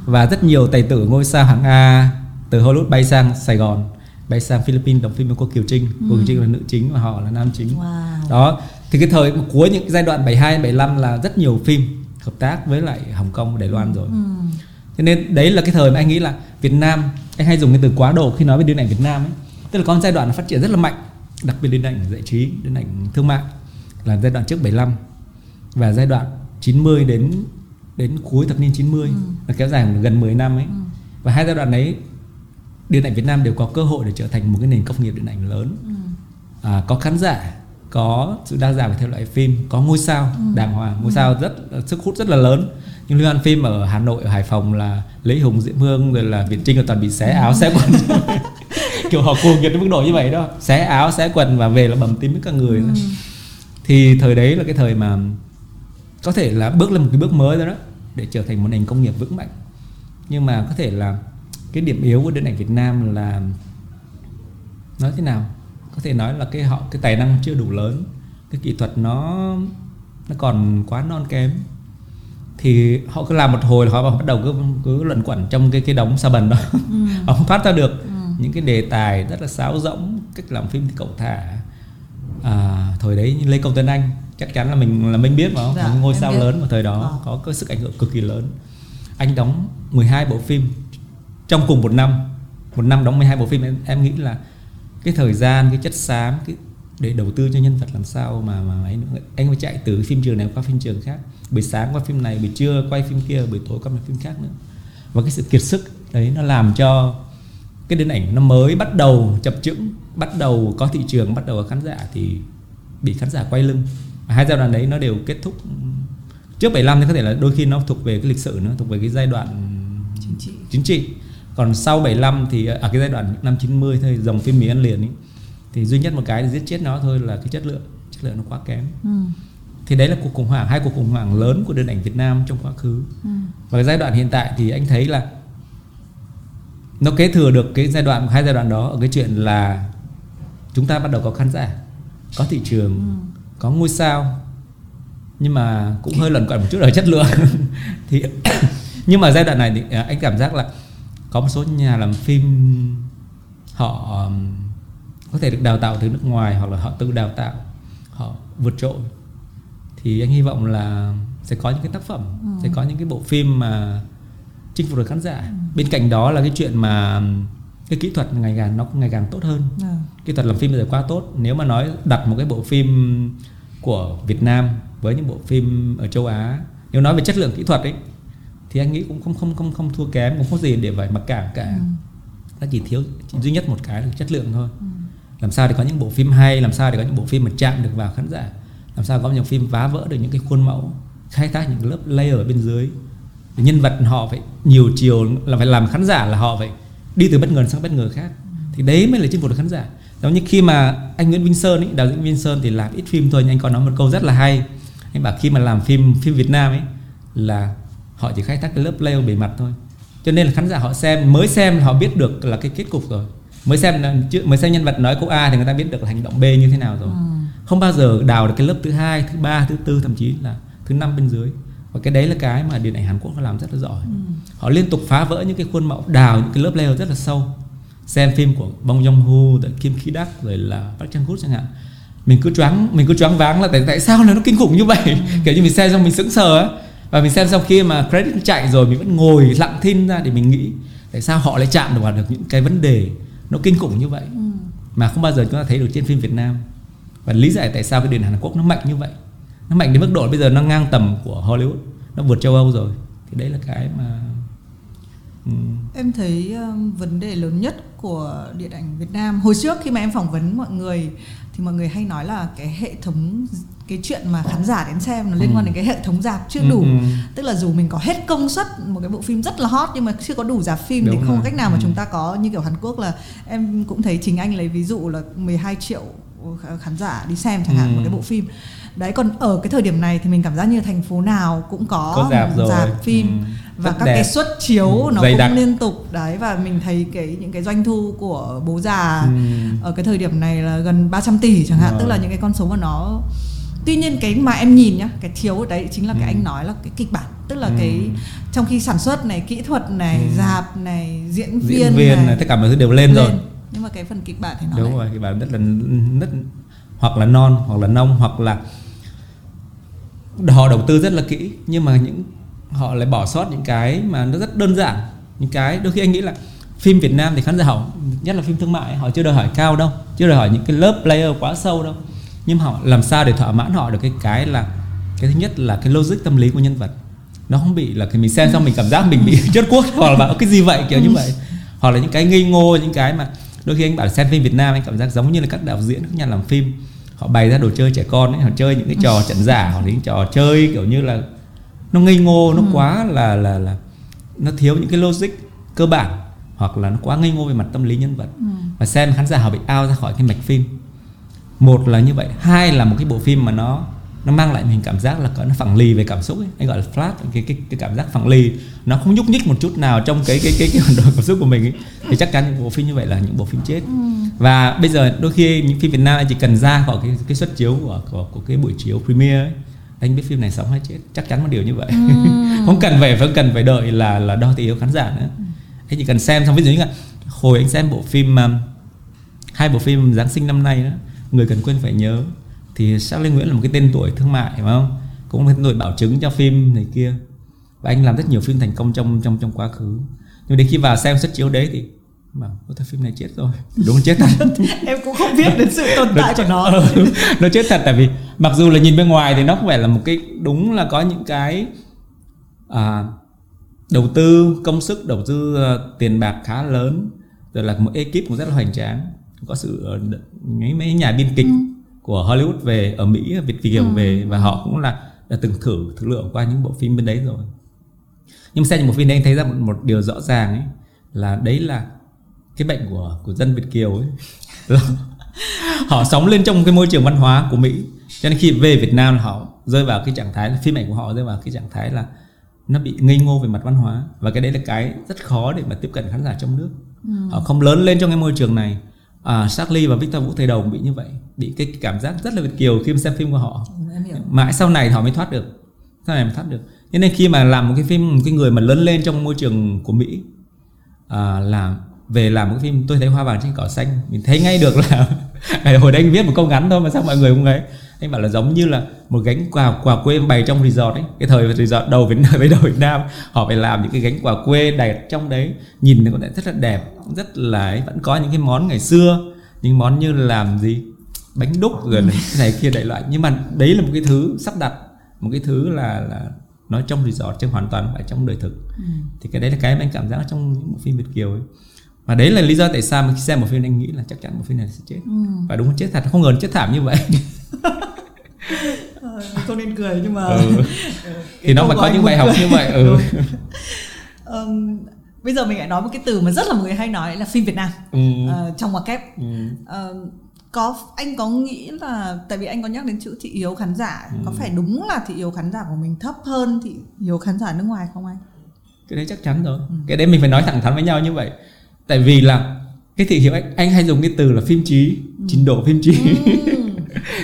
và rất nhiều tài tử ngôi sao hạng A từ Hollywood bay sang Sài Gòn, bay sang Philippines đóng phim với cô Kiều Trinh. Cô Kiều Trinh là nữ chính và họ là nam chính. Wow. Đó, thì cái thời cuối những giai đoạn 72 75 là rất nhiều phim hợp tác với lại Hồng Kông và Đài Loan rồi. Ừ. Cho nên đấy là cái thời mà anh nghĩ là Việt Nam anh hay dùng cái từ quá độ khi nói về điện ảnh Việt Nam ấy. Tức là có một giai đoạn nó phát triển rất là mạnh, đặc biệt điện ảnh giải trí, điện ảnh thương mại là giai đoạn trước 75 và giai đoạn 90 đến đến cuối thập niên 90 là kéo dài gần 10 năm ấy. Và hai giai đoạn đấy điện ảnh Việt Nam đều có cơ hội để trở thành một cái nền công nghiệp điện ảnh lớn. À, có khán giả, có sự đa dạng về thể loại phim, có ngôi sao đàng hoàng, ngôi sao rất sức hút rất là lớn. Nhưng liên hoan phim ở Hà Nội, ở Hải Phòng là Lý Hùng, Diễm Hương rồi là Việt Trinh là toàn bị xé áo, xé quần. kiểu họ cuồng nhiệt đến mức độ như vậy đó, xé áo, xé quần và về là bầm tím với cả người. thôi. Thì thời đấy là cái thời mà có thể là bước lên một cái bước mới rồi đó để trở thành một nền công nghiệp vững mạnh. Nhưng mà có thể là cái điểm yếu của điện ảnh Việt Nam là nói thế nào? Có thể nói là cái họ cái tài năng chưa đủ lớn. Cái kỹ thuật nó nó còn quá non kém. Thì họ cứ làm một hồi là họ bắt đầu cứ cứ luẩn quẩn trong cái cái đống sa bần đó. Họ không thoát ra được những cái đề tài rất là sáo rỗng cách làm phim thì cậu thả à, thời đấy như Lê Công Tuấn Anh chắc chắn là mình là mình biết mà Dạ, một ngôi sao biết. lớn mà thời đó Ờ. có cái sức ảnh hưởng cực kỳ lớn anh đóng 12 bộ phim trong cùng một năm một năm đóng 12 bộ phim em, em nghĩ là cái thời gian cái chất xám cái để đầu tư cho nhân vật làm sao mà mà ấy nữa. anh phải chạy từ phim trường này qua phim trường khác buổi sáng qua phim này buổi trưa quay phim kia buổi tối qua phim khác nữa và cái sự kiệt sức đấy nó làm cho cái điện ảnh nó mới bắt đầu chập chững bắt đầu có thị trường bắt đầu có khán giả thì bị khán giả quay lưng. Hai giai đoạn đấy nó đều kết thúc. Trước 75 thì có thể là đôi khi nó thuộc về cái lịch sử nữa thuộc về cái giai đoạn chính trị. chính trị. Còn sau 75 thì ở à, cái giai đoạn năm 90 thôi dòng phim mì ăn liền ấy thì duy nhất một cái để giết chết nó thôi là cái chất lượng. Chất lượng nó quá kém. Ừ. thì đấy là cuộc khủng hoảng hai cuộc khủng hoảng lớn của điện ảnh Việt Nam trong quá khứ. Ừ. và cái giai đoạn hiện tại thì anh thấy là nó kế thừa được cái giai đoạn hai giai đoạn đó ở cái chuyện là chúng ta bắt đầu có khán giả có thị trường Ừ. có ngôi sao. Nhưng mà cũng hơi lẩn quẩn một chút ở chất lượng. Thì nhưng mà giai đoạn này thì à, anh cảm giác là có một số nhà làm phim họ có thể được đào tạo từ nước ngoài hoặc là họ tự đào tạo họ vượt trội. Thì anh hy vọng là sẽ có những cái tác phẩm sẽ có những cái bộ phim mà chinh phục được khán giả. Bên cạnh đó là cái chuyện mà cái kỹ thuật ngày càng nó ngày càng tốt hơn. À. kỹ thuật làm phim bây giờ quá tốt. Nếu mà nói đặt một cái bộ phim của Việt Nam với những bộ phim ở châu Á nếu nói về chất lượng kỹ thuật ấy thì anh nghĩ cũng không không không không thua kém cũng không có gì để phải mặc cảm cả. Nó chỉ thiếu chỉ duy nhất một cái là chất lượng thôi. Làm sao để có những bộ phim hay làm sao để có những bộ phim mà chạm được vào khán giả? Làm sao có những phim phá vỡ được những cái khuôn mẫu khai thác những lớp layer ở bên dưới nhân vật họ phải nhiều chiều là phải làm khán giả là họ phải đi từ bất ngờ sang bất ngờ khác. Thì đấy mới là chinh phục được khán giả. Giống như khi mà anh Nguyễn Vinh Sơn ấy đạo diễn Vinh Sơn thì làm ít phim thôi nhưng anh còn nói một câu rất là hay. Anh bảo khi mà làm phim phim Việt Nam ấy là họ chỉ khai thác cái lớp layer bề mặt thôi. Cho nên là khán giả họ xem mới xem là họ biết được là cái kết cục rồi. Mới xem mới xem nhân vật nói câu A thì người ta biết được là hành động B như thế nào rồi. Không bao giờ đào được cái lớp thứ hai thứ ba thứ tư thậm chí là thứ năm bên dưới và cái đấy là cái mà điện ảnh Hàn Quốc họ làm rất là giỏi. Họ liên tục phá vỡ những cái khuôn mẫu đào những cái lớp layer rất là sâu. Xem phim của Bong Joon Ho rồi Kim Ki Đắc rồi là Park Chan Wook chẳng hạn. Mình cứ choáng mình cứ choáng váng là tại tại sao là nó kinh khủng như vậy? Kiểu như mình xem xong mình sững sờ á. Và mình xem xong khi mà credit chạy rồi mình vẫn ngồi lặng thinh ra để mình nghĩ tại sao họ lại chạm được vào được những cái vấn đề nó kinh khủng như vậy. Mà không bao giờ chúng ta thấy được trên phim Việt Nam. Và lý giải tại sao cái điện ảnh Hàn Quốc nó mạnh như vậy nó mạnh đến mức độ bây giờ nó ngang tầm của Hollywood nó vượt châu Âu rồi thì đấy là cái mà ừm, Em thấy um, vấn đề lớn nhất của điện ảnh Việt Nam hồi trước khi mà em phỏng vấn mọi người thì mọi người hay nói là cái hệ thống cái chuyện mà khán giả đến xem nó liên quan Ừ. đến cái hệ thống rạp chưa Ừ, đủ ừ. tức là dù mình có hết công suất một cái bộ phim rất là hot nhưng mà chưa có đủ rạp phim thì Đúng không có cách nào mà Ừ. chúng ta có như kiểu Hàn Quốc là em cũng thấy chính anh lấy ví dụ là 12 triệu khán giả đi xem chẳng hạn Ừ. một cái bộ phim đấy còn ở cái thời điểm này thì mình cảm giác như thành phố nào cũng có, Có rạp rồi. phim Ừ. và Rất các đẹp. cái suất chiếu Ừ, nó dày cũng đặc. liên tục đấy và mình thấy cái những cái doanh thu của bố già Ừm. ở cái thời điểm này là gần 300 tỷ chẳng hạn Rồi. tức là những cái con số mà nó tuy nhiên cái mà em nhìn nhá cái thiếu ở đấy chính là cái Ừ. anh nói là cái kịch bản tức là Ừ. cái trong khi sản xuất này kỹ thuật này Ừ. dạp này diễn viên, diễn viên này, tất cả mọi thứ đều lên, rồi nhưng mà cái phần kịch bản thì nó đúng lại rồi cái bản rất là rất hoặc là non hoặc là nông hoặc là họ đầu tư rất là kỹ, nhưng mà những, họ lại bỏ sót những cái mà nó rất đơn giản. Những cái đôi khi anh nghĩ là phim Việt Nam thì khán giả họ, nhất là phim thương mại, họ chưa đòi hỏi cao đâu, chưa đòi hỏi những cái lớp layer quá sâu đâu. Nhưng họ làm sao để thỏa mãn họ được cái cái là, cái thứ nhất là cái logic tâm lý của nhân vật. Nó không bị là khi mình xem xong mình cảm giác mình bị chốt quốc hoặc là bảo cái gì vậy, kiểu như vậy. Hoặc là những cái ngây ngô, những cái mà đôi khi anh bảo xem phim Việt Nam anh cảm giác giống như là các đạo diễn, các nhà làm phim họ bày ra đồ chơi trẻ con ấy họ chơi những cái trò trận giả hoặc những trò chơi kiểu như là nó ngây ngô nó quá là là là nó thiếu những cái logic cơ bản hoặc là nó quá ngây ngô về mặt tâm lý nhân vật. Và xem khán giả họ bị out ra khỏi cái mạch phim. Một là như vậy hai là một cái bộ phim mà nó nó mang lại mình cảm giác là nó phẳng lì về cảm xúc ấy. anh gọi là flat cái cái cái cảm giác phẳng lì nó không nhúc nhích một chút nào trong cái cái cái cái bản đồ cảm xúc của mình ấy. thì chắc chắn những bộ phim như vậy là những bộ phim chết. Và bây giờ đôi khi những phim Việt Nam anh chỉ cần ra khỏi cái cái suất chiếu của của, của cái buổi chiếu premiere ấy anh biết phim này sống hay chết. Chắc chắn một điều như vậy. Không cần phải không cần phải đợi là là đo thị hiếu khán giả nữa. Anh chỉ cần xem xong ví dụ như là hồi anh xem bộ phim um, hai bộ phim Giáng sinh năm nay đó người cần quên phải nhớ thì Charlie Nguyễn là một cái tên tuổi thương mại phải không? Cũng là tên tuổi bảo chứng cho phim này kia và anh làm rất nhiều phim thành công trong trong trong quá khứ. Nhưng đến khi vào xem suất chiếu đấy thì bảo "Ôi, thôi phim này chết rồi. Đúng chết thật. Em cũng không biết đến sự tồn tại của nó. Ừ, nó chết thật tại vì mặc dù là nhìn bên ngoài thì nó có vẻ là một cái đúng là có những cái à, đầu tư công sức đầu tư ờ, tiền bạc khá lớn rồi là một ekip cũng rất là hoành tráng có sự ờ, mấy mấy nhà biên kịch của Hollywood về ở Mỹ Việt Kiều về và họ cũng là đã từng thử thử lượng qua những bộ phim bên đấy rồi nhưng xem bộ phim đấy anh thấy ra một, một điều rõ ràng ấy là đấy là cái bệnh của của dân Việt kiều ấy. Là họ sống lên trong cái môi trường văn hóa của Mỹ. Cho nên khi về Việt Nam là họ rơi vào cái trạng thái phim ảnh của họ rơi vào cái trạng thái là nó bị ngây ngô về mặt văn hóa. Và cái đấy là cái rất khó để mà tiếp cận khán giả trong nước. Họ không lớn lên trong cái môi trường này. À, Charlie và Victor Vũ đầu cũng bị như vậy. Bị cái cảm giác rất là Việt kiều khi mà xem phim của họ. Em hiểu. Mãi sau này họ mới thoát được sau này mà thoát được. Thế nên khi mà làm một cái phim một cái người mà lớn lên trong môi trường của Mỹ à, làm về làm một cái phim tôi thấy hoa vàng trên cỏ xanh. Mình thấy ngay được là hồi đấy anh viết một câu ngắn thôi mà sao mọi người không ấy anh bảo là giống như là một gánh quà quà quê bày trong resort ấy. Cái thời resort đầu Việt Nam với đầu Việt Nam họ phải làm những cái gánh quà quê đầy trong đấy. Nhìn nó cũng rất là đẹp rất là ấy. vẫn có những cái món ngày xưa những món như làm gì? Bánh đúc rồi này, cái này kia đại loại. Nhưng mà đấy là một cái thứ sắp đặt một cái thứ là là nó trong resort chứ hoàn toàn phải trong đời thực thì cái đấy là cái mà anh cảm giác trong những bộ phim Việt kiều ấy và đấy là lý do tại sao mà khi xem một phim anh nghĩ là chắc chắn bộ phim này sẽ chết và đúng chết thật không ngờ chết thảm như vậy Ờ, không nên cười nhưng mà ừ. thì nó phải có những bài học cười. như vậy ừ. Ờm, bây giờ mình lại nói một cái từ mà rất là mọi người hay nói là phim Việt Nam Ừ. Ờ, trong ngoặc kép Ừ. Ờm, có anh có nghĩ là tại vì anh có nhắc đến chữ thị hiếu khán giả Ừ. có phải đúng là thị hiếu khán giả của mình thấp hơn thị hiếu khán giả nước ngoài không anh? cái đấy chắc chắn rồi. Cái đấy mình phải nói thẳng thắn với nhau như vậy. Tại vì là cái thị hiếu anh, anh hay dùng cái từ là phim trí trình độ phim trí.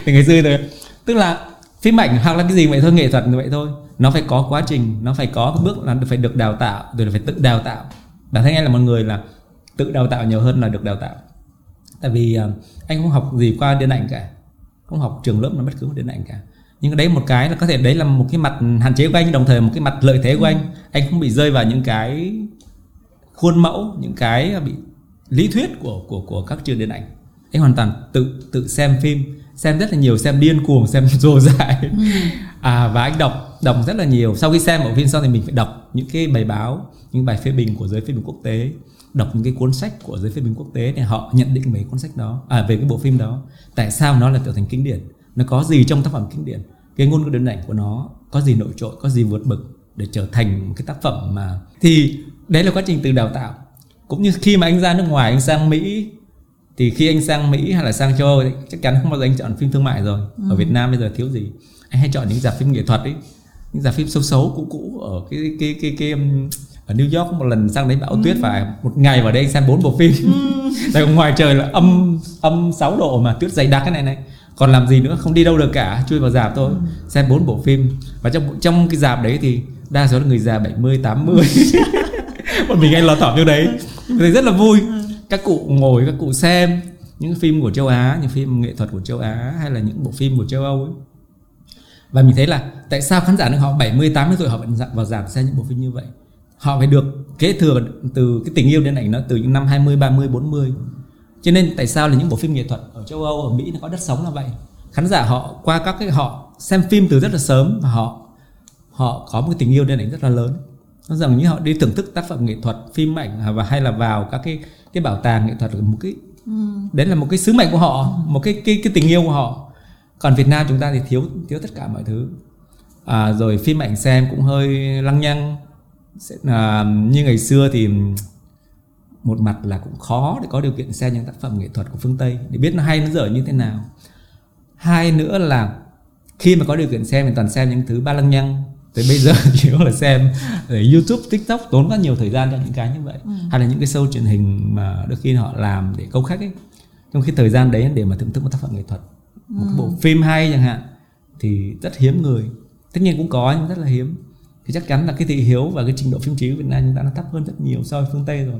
Thì ngày xưa rồi tức là phim ảnh hoặc là cái gì vậy thôi nghệ thuật vậy thôi nó phải có quá trình nó phải có bước là phải được đào tạo rồi là phải tự đào tạo. Bản thân anh là một người là tự đào tạo nhiều hơn là được đào tạo tại vì à, anh không học gì qua điện ảnh cả. Không học trường lớp nào bất cứ một điện ảnh cả. Nhưng đấy một cái là có thể đấy là một cái mặt hạn chế của anh đồng thời một cái mặt lợi thế của anh. Anh không bị rơi vào những cái khuôn mẫu những cái bị lý thuyết của của của các trường điện ảnh. Anh hoàn toàn tự tự xem phim xem rất là nhiều xem điên cuồng xem rồ dại à và anh đọc đọc rất là nhiều. Sau khi xem bộ phim xong thì mình phải đọc những cái bài báo những bài phê bình của giới phê bình quốc tế đọc những cái cuốn sách của giới phê bình quốc tế để họ nhận định về cuốn sách đó à về cái bộ phim đó. Tại sao nó là trở thành kinh điển? Nó có gì trong tác phẩm kinh điển? Cái ngôn ngữ điện ảnh của nó có gì nổi trội có gì vượt bực để trở thành một cái tác phẩm mà thì đấy là quá trình từ đào tạo. Cũng như khi mà anh ra nước ngoài anh sang Mỹ thì khi anh sang Mỹ hay là sang châu Âu thì chắc chắn không bao giờ anh chọn phim thương mại rồi. Ở Việt Nam bây giờ thiếu gì? Anh hay chọn những dạp phim nghệ thuật ấy những dạp phim xấu xấu cũ cũ ở cái cái cái cái um, ở New York một lần sang đấy bão tuyết phải một ngày vào đây anh xem bốn bộ phim. Tại ngoài trời là âm âm 6 độ mà tuyết dày đặc cái này này. Còn làm gì nữa không đi đâu được cả chui vào dạp thôi. Xem bốn bộ phim. Và trong trong cái dạp đấy thì đa số là người già 70 80 một mình anh lọt thỏm vô đấy. Thấy rất là vui. Các cụ ngồi các cụ xem những phim của châu Á những phim nghệ thuật của châu Á hay là những bộ phim của châu Âu ấy. Và mình thấy là tại sao khán giả nước họ 70 80 tuổi họ vẫn vào dạp xem những bộ phim như vậy họ phải được kế thừa từ cái tình yêu điện ảnh nó từ những năm 20 30 40 cho nên tại sao là những bộ phim nghệ thuật ở châu Âu ở Mỹ nó có đất sống là vậy? Khán giả họ qua các cái họ xem phim từ rất là sớm và họ họ có một cái tình yêu điện ảnh rất là lớn. Nó rằng như họ đi thưởng thức tác phẩm nghệ thuật phim ảnh và hay là vào các cái cái bảo tàng nghệ thuật là một cái đấy là một cái sứ mệnh của họ một cái cái cái tình yêu của họ. Còn Việt Nam chúng ta thì thiếu thiếu tất cả mọi thứ. À, rồi phim ảnh xem cũng hơi lăng nhăng Sẽ- à, như ngày xưa thì một mặt là cũng khó để có điều kiện xem những tác phẩm nghệ thuật của phương Tây để biết nó hay nó dở như thế nào. Hai nữa là khi mà có điều kiện xem thì toàn xem những thứ ba lăng nhăng. Tới bây giờ chỉ có là xem ở YouTube, TikTok tốn rất nhiều thời gian cho những cái như vậy. Hay là những cái show truyền hình mà đôi khi họ làm để câu khách ấy. Trong khi thời gian đấy để mà thưởng thức một tác phẩm nghệ thuật một cái bộ phim hay chẳng hạn thì rất hiếm người. Tất nhiên cũng có nhưng rất là hiếm thì chắc chắn là cái thị hiếu và cái trình độ phim trí của Việt Nam chúng ta nó thấp hơn rất nhiều so với phương Tây rồi.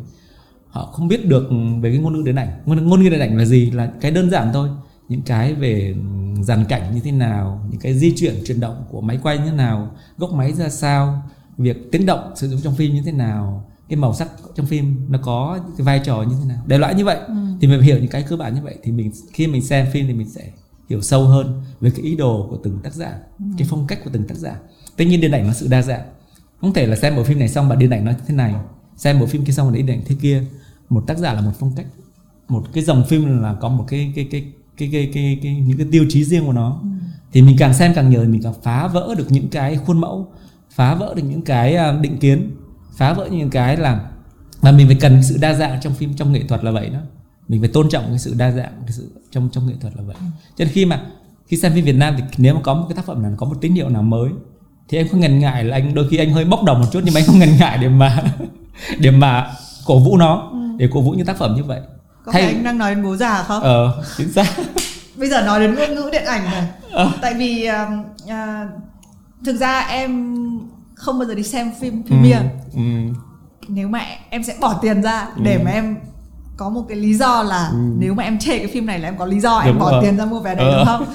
Họ không biết được về cái ngôn ngữ điện ảnh. Ngôn, ngôn ngữ điện ảnh là gì? Là cái đơn giản thôi. Những cái về dàn cảnh như thế nào những cái di chuyển chuyển động của máy quay như thế nào góc máy ra sao việc tiếng động sử dụng trong phim như thế nào cái màu sắc trong phim nó có cái vai trò như thế nào. Đại loại như vậy. Ừ. thì mình hiểu những cái cơ bản như vậy thì mình khi mình xem phim thì mình sẽ hiểu sâu hơn về cái ý đồ của từng tác giả Ừ. cái phong cách của từng tác giả tất nhiên điện ảnh nó sự đa dạng. Không thể là xem bộ phim này xong và điện ảnh nó thế này xem bộ phim kia xong và điện ảnh thế kia. Một tác giả là một phong cách. Một cái dòng phim là có một cái cái cái cái cái, cái, cái những cái tiêu chí riêng của nó. Ừ. thì mình càng xem càng nhiều thì mình càng phá vỡ được những cái khuôn mẫu phá vỡ được những cái à, định kiến phá vỡ những cái làm mà mình phải cần sự đa dạng trong phim trong nghệ thuật là vậy đó. Mình phải tôn trọng cái sự đa dạng cái sự trong trong nghệ thuật là vậy. Cho nên khi mà khi xem phim Việt Nam thì nếu mà có một cái tác phẩm nào có một tín hiệu nào mới thì em không ngần ngại là anh đôi khi anh hơi bốc đồng một chút nhưng mà anh không ngần ngại để mà để mà cổ vũ nó để cổ vũ những tác phẩm như vậy. Có phải anh đang nói đến bố già không? Ờ chính xác. Bây giờ nói đến ngôn ngữ điện ảnh này. Ờ. tại vì um, à, thực ra em không bao giờ đi xem phim premiere ừ, nếu mà em sẽ bỏ tiền ra để mà em có một cái lý do là nếu mà em chê cái phim này là em có lý do em Đúng bỏ rồi. tiền ra mua vé đấy Ờ. đúng không?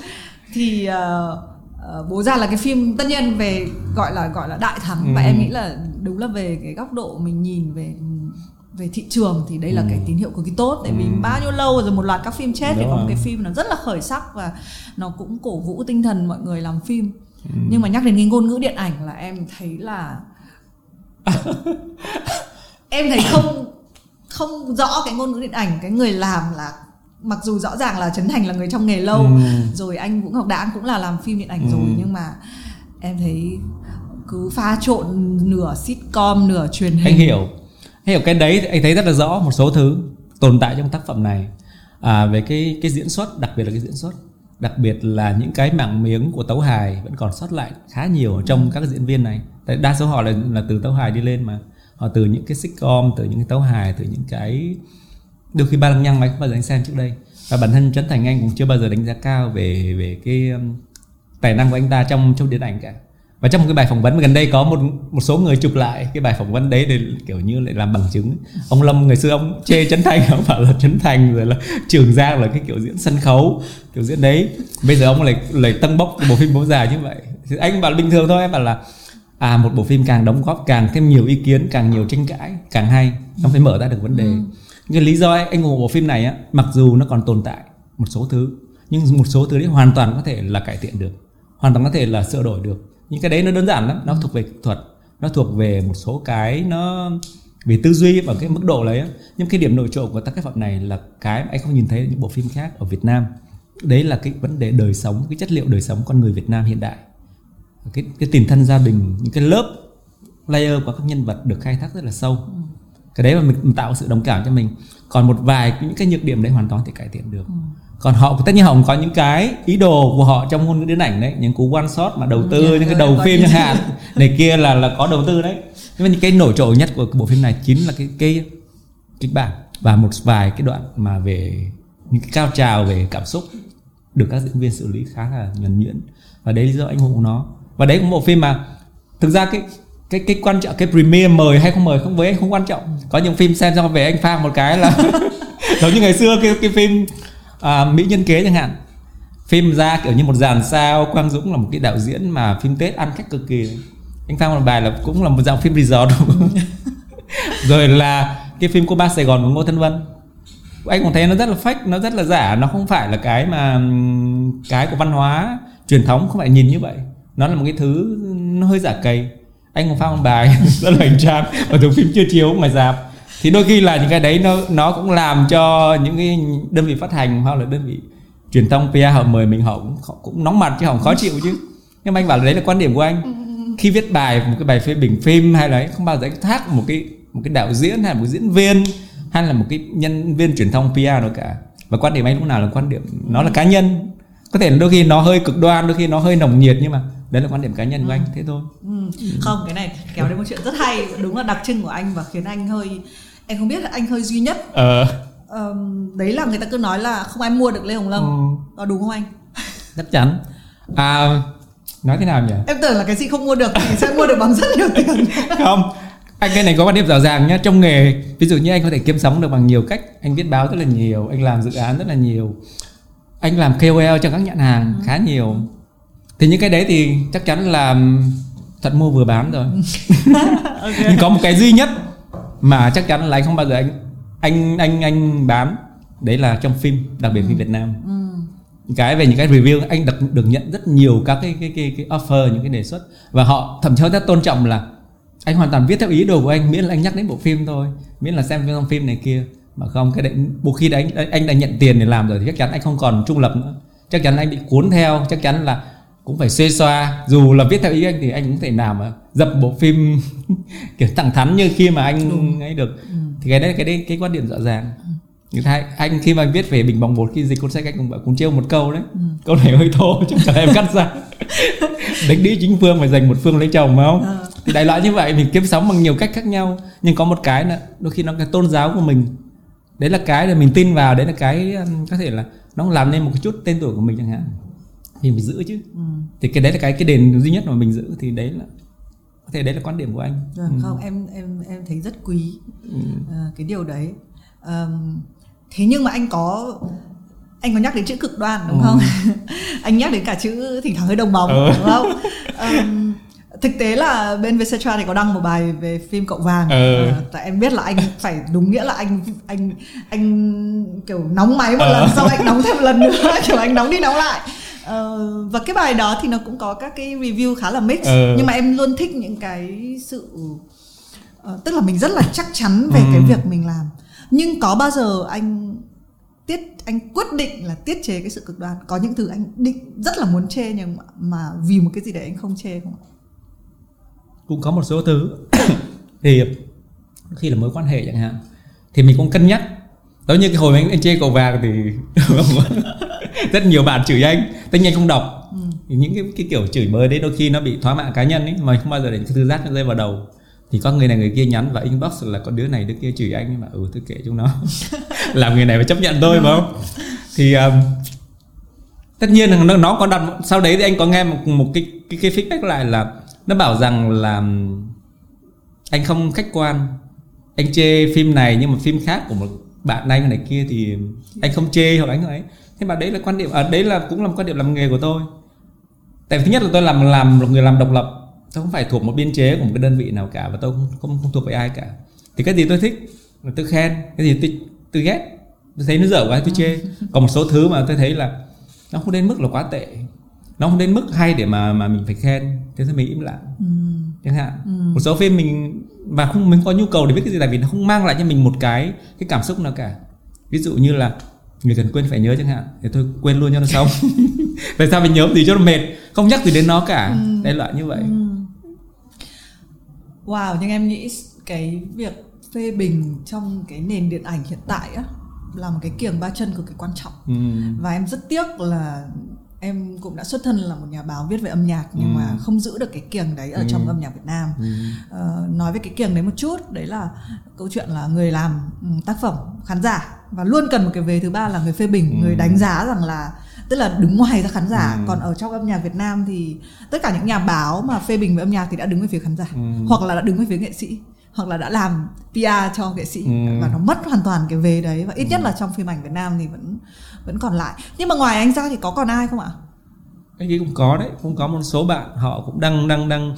Thì ờ, bố già là cái phim tất nhiên về gọi là gọi là đại thắng và Ừ. em nghĩ là đúng là về cái góc độ mình nhìn về về thị trường thì đây là Ừ. cái tín hiệu cực kỳ tốt tại vì Ừ. bao nhiêu lâu rồi một loạt các phim chết thì Đúng có một cái phim nó rất là khởi sắc và nó cũng cổ vũ tinh thần mọi người làm phim Ừ. nhưng mà nhắc đến cái ngôn ngữ điện ảnh là em thấy là em thấy không không rõ cái ngôn ngữ điện ảnh cái người làm là mặc dù rõ ràng là trấn thành là người trong nghề lâu Ừ. rồi anh Vũ Ngọc Đãng cũng là làm phim điện ảnh Ừ. rồi nhưng mà em thấy cứ pha trộn nửa sitcom nửa truyền hình. anh hiểu. Anh hiểu cái đấy anh thấy rất là rõ một số thứ tồn tại trong tác phẩm này. À, về cái cái diễn xuất đặc biệt là cái diễn xuất đặc biệt là những cái mảng miếng của tấu hài vẫn còn sót lại khá nhiều ở trong các diễn viên này. Tại đa số họ là là từ tấu hài đi lên mà. Họ từ những cái sitcom từ những cái tấu hài từ những cái đôi khi ba lăng nhăng mà anh không bao giờ anh xem trước đây. Và bản thân Trấn Thành Anh cũng chưa bao giờ đánh giá cao về về cái um, tài năng của anh ta trong trong điện ảnh cả. Và trong một cái bài phỏng vấn gần đây có một một số người chụp lại cái bài phỏng vấn đấy để kiểu như lại làm bằng chứng. Ông Lâm ngày xưa ông chê Trấn Thành ông bảo là Trấn Thành rồi là Trường Giang là cái kiểu diễn sân khấu kiểu diễn đấy. Bây giờ ông lại lại tăng bốc bộ phim bố già như vậy. Thì anh bảo là bình thường thôi em bảo là à một bộ phim càng đóng góp càng thêm nhiều ý kiến càng nhiều tranh cãi càng hay. Nó phải mở ra được vấn đề. Ừ cái lý do anh ủng hộ bộ phim này á, mặc dù nó còn tồn tại một số thứ, nhưng một số thứ đấy hoàn toàn có thể là cải thiện được, hoàn toàn có thể là sửa đổi được. Những cái đấy nó đơn giản lắm, nó thuộc về kỹ thuật, nó thuộc về một số cái nó về tư duy và cái mức độ đấy á. nhưng cái điểm nổi trội của tác phẩm này là cái mà anh không nhìn thấy những bộ phim khác ở Việt Nam. Đấy là cái vấn đề đời sống, cái chất liệu đời sống con người Việt Nam hiện đại. Cái cái tiền thân gia đình, những cái lớp layer của các nhân vật được khai thác rất là sâu cái đấy mà mình, mình tạo sự đồng cảm cho mình. Còn một vài những cái nhược điểm đấy hoàn toàn thể cải thiện được. Còn họ tất nhiên họ cũng có những cái ý đồ của họ trong ngôn ngữ điện ảnh đấy những cú one shot mà đầu tư Ừ, những cái ừ, đầu phim chẳng hạn này kia là là có đầu tư đấy. Nhưng mà những cái nổi trội nhất của bộ phim này chính là cái cái kịch bản và một vài cái đoạn mà về những cái cao trào về cảm xúc được các diễn viên xử lý khá là nhuần nhuyễn. Và đấy lý do anh hùng của nó. Và đấy cũng một phim mà thực ra cái cái cái quan trọng cái premiere mời hay không mời không với anh không quan trọng. Có những phim xem xong về anh phang một cái là giống như ngày xưa cái cái phim à, mỹ nhân kế chẳng hạn. Phim ra kiểu như một dàn sao quang dũng là một cái đạo diễn mà phim tết ăn khách cực kỳ. Anh phang một bài là cũng là một dạng phim resort. Rồi là cái phim cô ba sài gòn của ngô thân vân. Anh cũng thấy nó rất là fake nó rất là giả. Nó không phải là cái mà cái của văn hóa truyền thống không phải nhìn như vậy. Nó là một cái thứ nó hơi giả cầy anh còn phát một bài rất là hành trang và thường phim chưa chiếu ngoài dạp. Thì đôi khi là những cái đấy nó nó cũng làm cho những cái đơn vị phát hành hoặc là đơn vị truyền thông PR họ mời mình họ cũng họ cũng nóng mặt chứ họ khó chịu chứ. Nhưng mà anh bảo là đấy là quan điểm của anh. Khi viết bài một cái bài phê bình phim hay là ấy, không bao giờ anh thác một cái một cái đạo diễn hay một cái diễn viên hay là một cái nhân viên truyền thông PR nào cả. Và quan điểm anh lúc nào là quan điểm nó là cá nhân. Có thể đôi khi nó hơi cực đoan đôi khi nó hơi nồng nhiệt nhưng mà đấy là quan điểm cá nhân của anh thế thôi. Ừ. không cái này kéo đến một chuyện rất hay đúng là đặc trưng của anh và khiến anh hơi anh không biết là anh hơi duy nhất. Ờ. Ờm, đấy là người ta cứ nói là không ai mua được lê hồng lâm. Ừ. có đúng không anh? Chắc chắn. À nói thế nào nhỉ? Em tưởng là cái gì không mua được thì sẽ mua được bằng rất nhiều tiền. Không. Anh cái này có quan điểm rõ ràng nhá. Trong nghề ví dụ như anh có thể kiếm sống được bằng nhiều cách. Anh viết báo rất là nhiều anh làm dự án rất là nhiều. Anh làm KOL cho các nhãn hàng khá nhiều thì những cái đấy thì chắc chắn là thật mua vừa bán rồi. Nhưng có một cái duy nhất mà chắc chắn là anh không bao giờ anh anh anh anh bán đấy là trong phim đặc biệt phim Việt Nam. Cái về những cái review anh được được nhận rất nhiều các cái cái cái, cái offer những cái đề xuất. Và họ thậm chí rất tôn trọng là anh hoàn toàn viết theo ý đồ của anh miễn là anh nhắc đến bộ phim thôi miễn là xem trong phim này kia. Mà không cái đấy một khi đấy anh anh đã nhận tiền để làm rồi thì chắc chắn anh không còn trung lập nữa. Chắc chắn anh bị cuốn theo chắc chắn là cũng phải xê xoa. Dù là viết theo ý anh thì anh cũng thể nào mà dập bộ phim kiểu thẳng thắn như khi mà anh ấy được. Thì cái đấy cái đấy cái quan điểm rõ ràng. Người ta anh khi mà viết về bình bóng bột khi dịch cuốn sách anh cũng bảo cũng trêu một câu đấy. Câu này hơi thô chắc chắn em cắt ra. Đánh đĩ chính phương phải dành một phương lấy chồng phải không? Ờ. thì đại loại như vậy mình kiếm sống bằng nhiều cách khác nhau. Nhưng có một cái là đôi khi nó cái tôn giáo của mình. Đấy là cái là mình tin vào đấy là cái có thể là nó làm nên một cái chút tên tuổi của mình chẳng hạn thì mình giữ chứ. Thì cái đấy là cái cái đền duy nhất mà mình giữ thì đấy là có thể đấy là quan điểm của anh. Vâng, không em em em thấy rất quý ờ, cái điều đấy. Ờm, thế nhưng mà anh có anh có nhắc đến chữ cực đoan đúng Ừ. không? Anh nhắc đến cả chữ thỉnh thoảng hơi đồng bóng Ừ. đúng không? Ờm, thực tế là bên Vietcetera thì có đăng một bài về phim cậu vàng. Ừ. Ờ, tại em biết là anh phải đúng nghĩa là anh anh anh kiểu nóng máy một Ừ. lần sau anh nóng thêm một lần nữa kiểu anh nóng đi nóng lại Ờ, và cái bài đó thì nó cũng có các cái review khá là mix. Ừ. nhưng mà em luôn thích những cái sự Ờ, tức là mình rất là chắc chắn về Ừ. cái việc mình làm. Nhưng có bao giờ anh tiết anh quyết định là tiết chế cái sự cực đoan? Có những thứ anh định rất là muốn chê nhưng mà, mà vì một cái gì đấy anh không chê không ạ? Cũng có một số thứ. Thì khi là mối quan hệ chẳng hạn thì mình cũng cân nhắc. Giống như cái hồi anh, anh chê cầu vàng thì rất nhiều bạn chửi anh. Tất nhiên không đọc. Thì những cái, cái kiểu chửi bới đấy đôi khi nó bị thoá mạ cá nhân ấy mà không bao giờ để thư giác nó rơi vào đầu. Thì có người này người kia nhắn và inbox là có đứa này đứa kia chửi anh nhưng mà. Ừ tôi kệ chúng nó. Làm người này phải chấp nhận thôi phải không? Thì um, tất nhiên là nó, nó có đặt sau đấy thì anh có nghe một, một cái, cái cái feedback lại là nó bảo rằng là anh không khách quan. Anh chê phim này nhưng mà phim khác của một bạn anh này kia thì anh không chê hoặc anh ấy thế mà đấy là quan điểm ở đấy là cũng là một quan điểm làm nghề của tôi. Tại vì thứ nhất là tôi làm làm một người làm độc lập. Tôi không phải thuộc một biên chế của một cái đơn vị nào cả và tôi không không, không thuộc về ai cả. Thì cái gì tôi thích là tôi khen cái gì tôi tôi ghét tôi thấy nó dở quá tôi chê. Còn một số thứ mà tôi thấy là nó không đến mức là quá tệ. Nó không đến mức hay để mà mà mình phải khen. Thế thì mình im lặng. Chẳng hạn. Một số phim mình và không mình có nhu cầu để biết cái gì tại vì nó không mang lại cho mình một cái cái cảm xúc nào cả. Ví dụ như là người cần quên phải nhớ chẳng hạn. Thì tôi quên luôn cho nó xong. Tại sao mình nhớ gì cho nó mệt? Không nhắc gì đến nó cả. Đại loại như vậy. Wow nhưng em nghĩ cái việc phê bình trong cái nền điện ảnh hiện tại á là một cái kiềng ba chân cực kỳ quan trọng. Ừ. và em rất tiếc là em cũng đã xuất thân là một nhà báo viết về âm nhạc nhưng Ừ. mà không giữ được cái kiềng đấy ở trong âm nhạc Việt Nam Ừ. Ờ, nói về cái kiềng đấy một chút đấy là câu chuyện là người làm ừ, tác phẩm khán giả và luôn cần một cái vế thứ ba là người phê bình Ừ. người đánh giá rằng là tức là đứng ngoài ra khán giả Ừ. còn ở trong âm nhạc Việt Nam thì tất cả những nhà báo mà phê bình về âm nhạc thì đã đứng về phía khán giả Ừ. hoặc là đã đứng về phía nghệ sĩ hoặc là đã làm PR cho nghệ sĩ Ừ. và nó mất hoàn toàn cái vế đấy và ít nhất là trong phim ảnh Việt Nam thì vẫn vẫn còn lại. Nhưng mà ngoài anh ra thì có còn ai không ạ? Cái gì cũng có đấy cũng có một số bạn họ cũng đang đang đang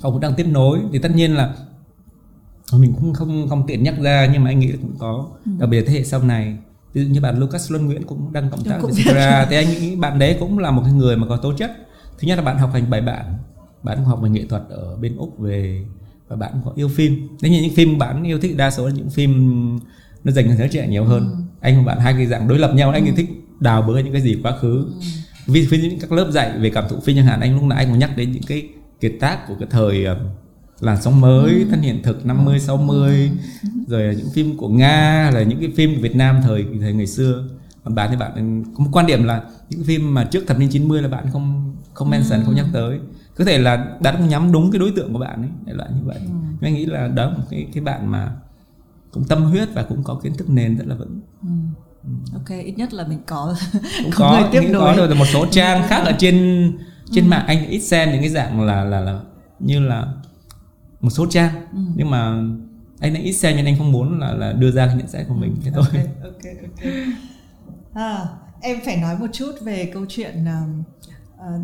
họ cũng đang tiếp nối. Thì tất nhiên là mình cũng không không tiện nhắc ra nhưng mà anh nghĩ là cũng có. Đặc biệt thế hệ sau này ví dụ như bạn Lucas Luân Nguyễn cũng đang cộng tác với Sierra thì anh nghĩ bạn đấy cũng là một cái người mà có tố chất. Thứ nhất là bạn học hành bài bản bạn cũng học về nghệ thuật ở bên úc về và bạn cũng có yêu phim. Nếu như những phim bạn yêu thích đa số là những phim nó dành cho giới trẻ nhiều hơn. Anh và bạn hai cái dạng đối lập nhau anh thì thích đào bới những cái gì quá khứ. Vì ví dụ những các lớp dạy về cảm thụ phim chẳng hạn anh lúc nãy anh cũng nhắc đến những cái kiệt tác của cái thời ờ, làn sóng mới thân hiện thực 50 60 rồi là những phim của Nga là những cái phim của Việt Nam thời thời ngày xưa. Còn bạn thì bạn có một quan điểm là những phim mà trước thập niên 90 là bạn không không mention không nhắc tới. Có thể là đã không nhắm đúng cái đối tượng của bạn ấy đại loại như vậy. Nhưng anh nghĩ là đó là một cái cái bạn mà cũng tâm huyết và cũng có kiến thức nền rất là vững. Ok ít nhất là mình có cũng có người có tiếp những nối. có được một số trang khác ở trên trên mạng. Anh ít xem những cái dạng là là là như là một số trang. Nhưng mà anh đã ít xem nên anh không muốn là là đưa ra cái nhận xét của mình thế thôi. Ok ok ok. À, em phải nói một chút về câu chuyện um, uh,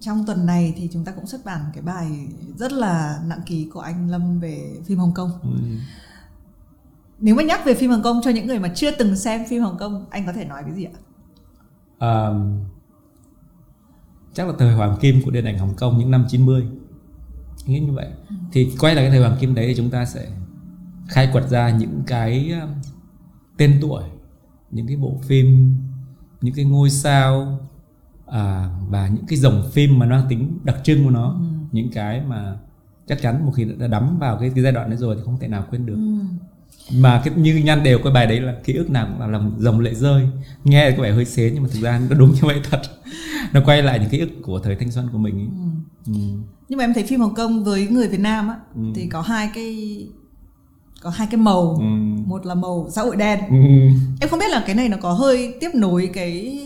trong tuần này thì chúng ta cũng xuất bản cái bài rất là nặng ký của anh Lâm về phim Hồng Kông. Ừ. Nếu mà nhắc về phim Hồng Kông cho những người mà chưa từng xem phim Hồng Kông, anh có thể nói cái gì ạ? À, chắc là thời hoàng kim của điện ảnh Hồng Kông những năm 90 nghĩ như vậy. Thì quay lại cái thời hoàng kim đấy thì chúng ta sẽ khai quật ra những cái tên tuổi những cái bộ phim những cái ngôi sao à, và những cái dòng phim mà nó mang tính đặc trưng của nó. Những cái mà chắc chắn một khi đã đắm vào cái, cái giai đoạn đấy rồi thì không thể nào quên được mà cái như nhăn đều cái bài đấy là ký ức nào cũng là làm dòng lệ rơi nghe có vẻ hơi xế nhưng mà thực ra nó đúng như vậy thật nó quay lại những ký ức của thời thanh xuân của mình ấy. Ừ. Nhưng mà em thấy phim Hồng Kông với người Việt Nam á Ừ. thì có hai cái có hai cái màu. Ừ. Một là màu xã hội đen. Ừ. Em không biết là cái này nó có hơi tiếp nối cái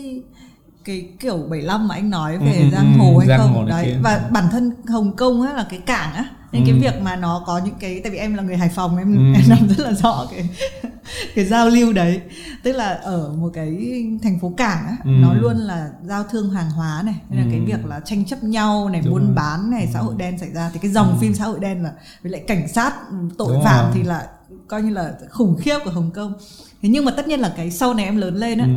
cái kiểu 75 mà anh nói về Ừ, ừ, giang hồ ừ, hay giang không hồ đấy kia. và bản thân Hồng Kông á là cái cảng á nên cái Ừ. việc mà nó có những cái tại vì em là người Hải Phòng em, Ừ. em nắm rất là rõ cái cái giao lưu đấy tức là ở một cái thành phố cảng á Ừ. nó luôn là giao thương hàng hóa này nên là cái Ừ. việc là tranh chấp nhau này Đúng buôn rồi. bán này xã hội đen xảy ra thì cái dòng phim xã hội đen là với lại cảnh sát tội Đúng phạm rồi. thì là coi như là khủng khiếp của Hồng Kông thế nhưng mà tất nhiên là cái sau này em lớn lên á Ừ.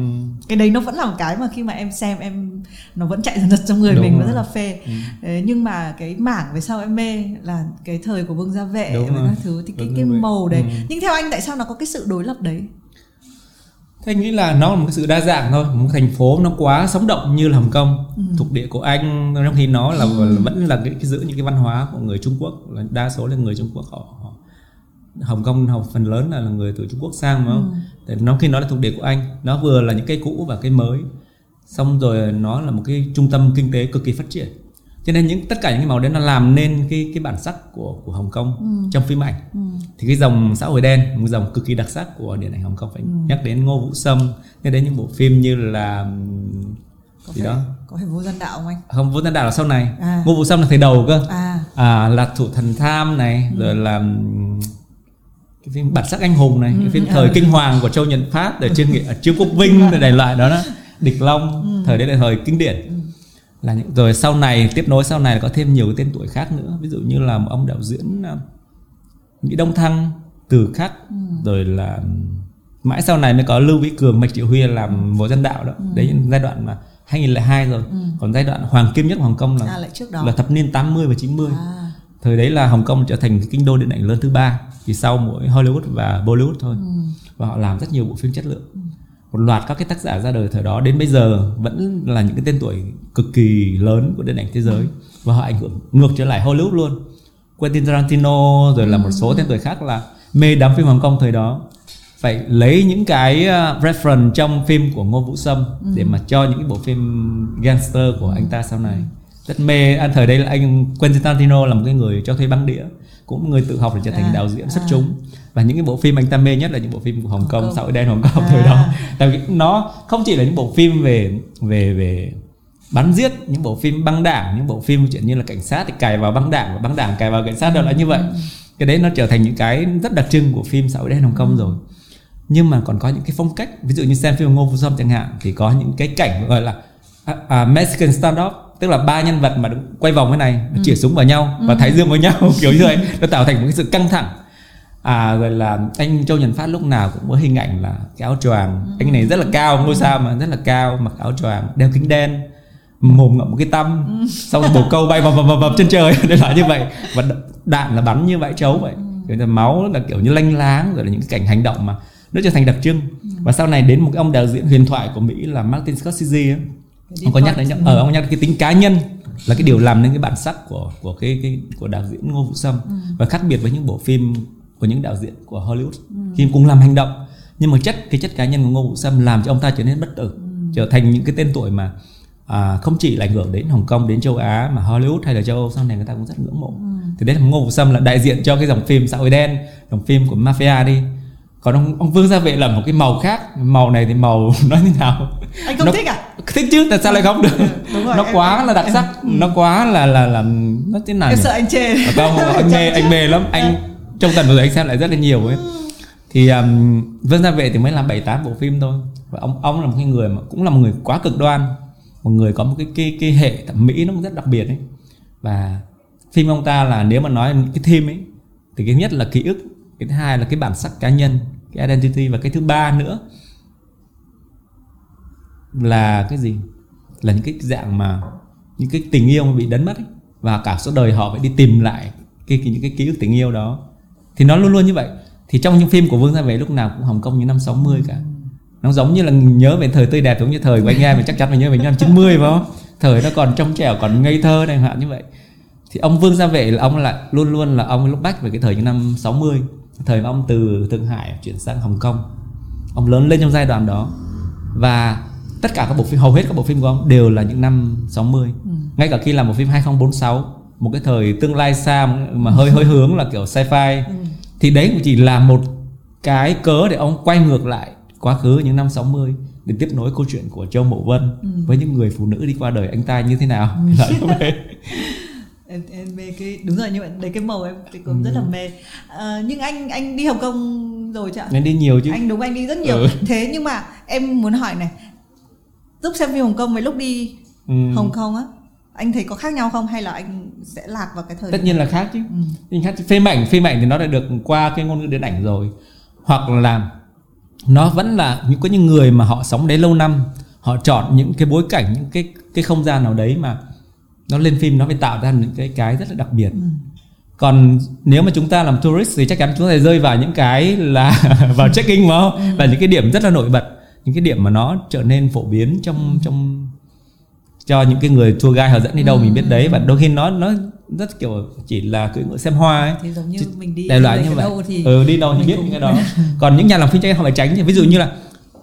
cái đấy nó vẫn là một cái mà khi mà em xem em nó vẫn chạy dần dần trong người Đúng mình rồi. nó rất là phê Ừ. Đấy, nhưng mà cái mảng về sau em mê là cái thời của Vương Gia Vệ Đúng và các thứ thì cái cái màu đấy Ừ. nhưng theo anh tại sao nó có cái sự đối lập đấy Thế anh nghĩ là nó là một cái sự đa dạng thôi một thành phố nó quá sống động như là Hồng Kông Ừ. thuộc địa của Anh trong khi nó là, là vẫn là cái, cái giữ những cái văn hóa của người Trung Quốc là đa số là người Trung Quốc họ Hồng Kông học phần lớn là, là người từ Trung Quốc sang đúng không? Tại nó khi nó là thuộc địa của Anh nó vừa là những cái cũ và cái mới. Xong rồi nó là một cái trung tâm kinh tế cực kỳ phát triển. Cho nên những tất cả những cái màu đấy nó làm nên cái cái bản sắc của của Hồng Kông trong phim ảnh. Thì cái dòng xã hội đen một dòng cực kỳ đặc sắc của điện ảnh Hồng Kông phải nhắc đến Ngô Vũ Sâm nhắc đến những bộ phim như là có gì phải đó. có phải vô gian đạo không anh? Không Vũ Tân Đạo là sau này. À. Ngô Vũ Sâm là thời đầu cơ. À. À lạc thủ thần tham này rồi là cái phim bản sắc anh hùng này cái phim thời kinh hoàng của Châu Nhật Phát rồi Trương Nghị Trương Quốc Vinh rồi đại loại đó đó. Địch Long thời đấy là thời kinh điển. Là những rồi sau này tiếp nối sau này là có thêm nhiều cái tên tuổi khác nữa. Ví dụ như là một ông đạo diễn à, Mỹ Đông Thăng Từ Khắc rồi là mãi sau này mới có Lưu Vĩ Cường Mạch Triệu Huy làm Vô Dân Đạo đó. Đấy giai đoạn mà 2002 rồi. Còn giai đoạn hoàng kim nhất của Hồng Kông là à lại trước đó. là thập niên 80 và 90 à. Thời đấy là Hồng Kông trở thành kinh đô điện ảnh lớn thứ ba chỉ sau mỗi Hollywood và Bollywood thôi. Và họ làm rất nhiều bộ phim chất lượng. Một loạt các cái tác giả ra đời thời đó đến bây giờ vẫn là những cái tên tuổi cực kỳ lớn của điện ảnh thế giới. Và họ ảnh hưởng ngược trở lại Hollywood luôn. Quentin Tarantino rồi là một số tên tuổi khác là mê đắm phim Hồng Kông thời đó. Phải lấy những cái uh, reference trong phim của Ngô Vũ Sâm để mà cho những cái bộ phim gangster của anh ta sau này. Rất mê. Anh thời đấy là anh Quentin Tarantino là một cái người cho thuê băng đĩa cũng người tự học để trở thành À, đạo diễn xuất à. chúng. Và những cái bộ phim anh ta mê nhất là những bộ phim của Hồng Kông, Kông. xã hội đen Hồng Kông À. thời đó. Tại vì nó không chỉ là những bộ phim về về về bắn giết những bộ phim băng đảng những bộ phim chuyện như là cảnh sát thì cài vào băng đảng và băng đảng cài vào cảnh sát đều là như vậy. Cái đấy nó trở thành những cái rất đặc trưng của phim xã hội đen Hồng Kông rồi. Nhưng mà còn có những cái phong cách ví dụ như xem phim Ngô Vũ Sâm chẳng hạn thì có những cái cảnh gọi là à, à, Mexican standoff tức là ba nhân vật mà quay vòng cái này chĩa súng vào nhau và thái dương vào nhau kiểu như vậy nó tạo thành một cái sự căng thẳng. À rồi là anh Châu Nhật Phát lúc nào cũng có hình ảnh là cái áo choàng. Anh này rất là cao ngôi sao mà rất là cao mặc áo choàng đeo kính đen mồm ngậm một cái tăm xong rồi bồ câu bay vập vập vập trên trời để là như vậy. Và đạn là bắn như vãi trấu vậy. Kiểu là máu là kiểu như lanh láng rồi là những cái cảnh hành động mà nó trở thành đặc trưng. Và sau này đến một cái ông đạo diễn huyền thoại của Mỹ là Martin Scorsese ấy. Ông có nhắc đến ở ông nhắc đến cái tính cá nhân là cái điều làm nên cái bản sắc của của cái, cái của đạo diễn Ngô Vũ Sâm. Và khác biệt với những bộ phim của những đạo diễn của Hollywood. Khi cùng làm hành động. Nhưng mà chất cái chất cá nhân của Ngô Vũ Sâm làm cho ông ta trở nên bất tử trở thành những cái tên tuổi mà à, không chỉ là ảnh hưởng đến Hồng Kông đến châu Á mà Hollywood hay là châu Âu sau này người ta cũng rất ngưỡng mộ. Thì đấy là Ngô Vũ Sâm là đại diện cho cái dòng phim xã hội đen dòng phim của mafia đi còn ông, ông Vương Gia Vệ là một cái màu khác. Màu này thì màu nói thế nào? Anh không Nó- thích à? Thích chứ tại sao lại không được? Đúng rồi, nó em- quá là đặc em- sắc nó quá là là là nó thế nào em nhỉ? sợ anh chê. À, không anh mê anh mê lắm. Anh trong tuần vừa rồi anh xem lại rất là nhiều ấy. Thì um, Vương Gia Vệ thì mới làm bảy tám bộ phim thôi. Và ông ông là một cái người mà cũng là một người quá cực đoan. Một người có một cái cái cái hệ thẩm mỹ nó rất đặc biệt ấy. Và phim ông ta là nếu mà nói cái theme ấy thì cái nhất là ký ức cái thứ hai là cái bản sắc cá nhân cái identity và cái thứ ba nữa là cái gì? Là những cái dạng mà những cái tình yêu mà bị đánh mất ấy. và cả suốt đời họ phải đi tìm lại cái, cái những cái ký ức tình yêu đó. Thì nó luôn luôn như vậy. Thì trong những phim của Vương Gia Vệ lúc nào cũng Hồng Kông như năm 60 cả. Nó giống như là nhớ về thời tươi đẹp giống như thời của anh em mình chắc chắn phải nhớ về những năm 90 phải không? Thời nó còn trong trẻo còn ngây thơ này hạn như vậy. Thì ông Vương Gia Vệ là ông là luôn luôn là ông lúc bách về cái thời những năm 60 thời mà ông từ Thượng Hải chuyển sang Hồng Kông ông lớn lên trong giai đoạn đó và tất cả các bộ phim hầu hết các bộ phim của ông đều là những năm 60 ừ. ngay cả khi làm một phim 2046 một cái thời tương lai xa mà hơi hơi hướng là kiểu sci-fi ừ. thì đấy cũng chỉ là một cái cớ để ông quay ngược lại quá khứ những năm 60 để tiếp nối câu chuyện của Châu Mộ Vân ừ. với những người phụ nữ đi qua đời anh ta như thế nào ừ. em, em mê cái đúng rồi như vậy đấy cái màu em cái cũng ừ. rất là mê. À, nhưng anh anh đi Hồng Kông rồi chứ anh đi nhiều chứ. Anh đúng anh đi rất nhiều. Ừ. thế nhưng mà em muốn hỏi này lúc xem phim Hồng Kông với lúc đi ừ. Hồng Kông á anh thấy có khác nhau không? Hay là anh sẽ lạc vào cái thời tất nhiên là khác chứ. Ừ. khác phim ảnh phim ảnh thì nó đã được qua cái ngôn ngữ điện ảnh rồi. Hoặc là nó vẫn là những có những người mà họ sống đấy lâu năm họ chọn những cái bối cảnh những cái cái không gian nào đấy mà nó lên phim nó phải tạo ra những cái cái rất là đặc biệt ừ. còn nếu mà chúng ta làm tourist thì chắc chắn chúng ta rơi vào những cái là vào check in mà ừ. và những cái điểm rất là nổi bật những cái điểm mà nó trở nên phổ biến trong ừ. trong cho những cái người tour guide họ dẫn đi đâu ừ. mình biết đấy và đôi khi nó nó rất kiểu chỉ là cưỡi ngựa xem hoa ấy thì giống như Chứ, mình đi đại loại như vậy thì ừ đi đâu thì biết những cái đó còn những nhà làm phim chắc họ phải tránh ví dụ như là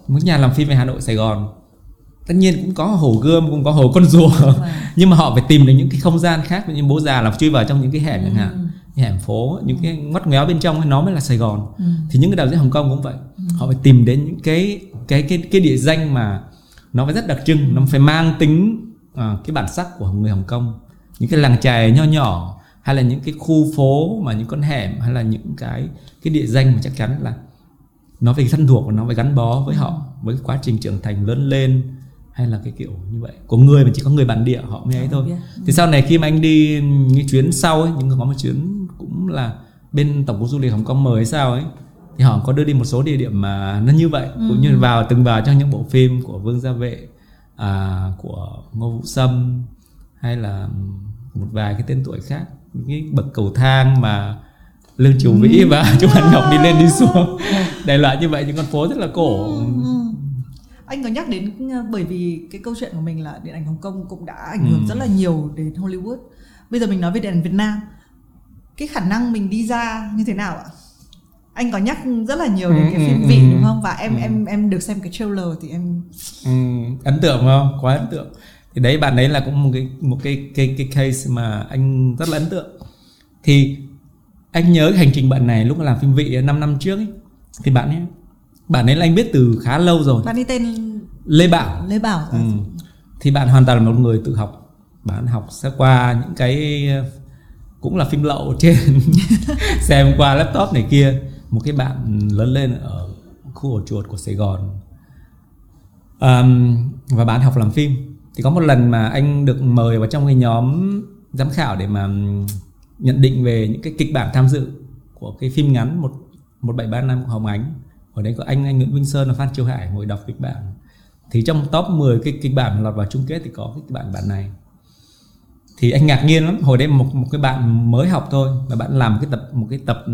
những nhà làm phim về hà nội sài gòn tất nhiên cũng có hồ gươm cũng có hồ con rùa. Nhưng mà họ phải tìm được những cái không gian khác như bố già là chui vào trong những cái hẻm chẳng hạn. Ừ. hẻm phố những cái ngoắt ngoéo bên trong nó mới là sài gòn. Ừ. thì những cái đạo diễn hồng kông cũng vậy. Ừ. họ phải tìm đến những cái cái cái cái địa danh mà nó phải rất đặc trưng. Nó phải mang tính à, cái bản sắc của người hồng kông. Những cái làng chài nho nhỏ hay là những cái khu phố mà những con hẻm hay là những cái cái địa danh mà chắc chắn là nó phải thân thuộc và nó phải gắn bó với họ với quá trình trưởng thành lớn lên hay là cái kiểu như vậy? Của người mà chỉ có người bản địa họ mới ấy thôi. thì sau này khi mà anh đi những chuyến sau ấy những có một chuyến cũng là bên tổng cục du lịch hồng kông mời hay sao ấy thì họ có đưa đi một số địa điểm mà nó như vậy. Ừ. cũng như vào từng vào trong những bộ phim của vương gia vệ à, của ngô vũ sâm hay là một vài cái tên tuổi khác. Những cái bậc cầu thang mà lương triều vĩ ừ. và trung văn ngọc đi lên đi xuống. Đại loại như vậy những con phố rất là cổ. Ừ, ừ. Anh có nhắc đến ờ, bởi vì cái câu chuyện của mình là điện ảnh hồng kông cũng đã ảnh hưởng ừ. rất là nhiều đến hollywood. Bây giờ mình nói về điện ảnh việt nam. Cái khả năng mình đi ra như thế nào ạ? Anh có nhắc rất là nhiều đến ừ, cái phim ừ, vị ừ, đúng không? Và em ừ. em em được xem cái trailer thì em ừ, ấn tượng không? Quá ấn tượng. Thì đấy bạn ấy là cũng một cái một cái cái cái case mà anh rất là ấn tượng. Thì anh nhớ cái hành trình bạn này lúc làm phim vị 5 năm trước ấy, thì bạn ấy bạn ấy là anh biết từ khá lâu rồi. Bạn ấy tên Lê Bảo. Lê Bảo ừ. thì bạn hoàn toàn là một người tự học. Bạn học sẽ qua những cái cũng là phim lậu trên xem qua laptop này kia. Một cái bạn lớn lên ở khu ổ chuột của Sài Gòn. Um, và bạn học làm phim. Thì có một lần mà anh được mời vào trong cái nhóm giám khảo để mà nhận định về những cái kịch bản tham dự của cái phim ngắn một một bảy ba năm của Hồng Ánh ở đây có anh anh Nguyễn Vinh Sơn và Phan Triều Hải ngồi đọc kịch bản. Thì trong top 10 cái kịch bản lọt vào chung kết thì có cái kịch bản bản này. Thì anh ngạc nhiên lắm hồi đấy một một cái bạn mới học thôi mà bạn làm một cái tập một cái tập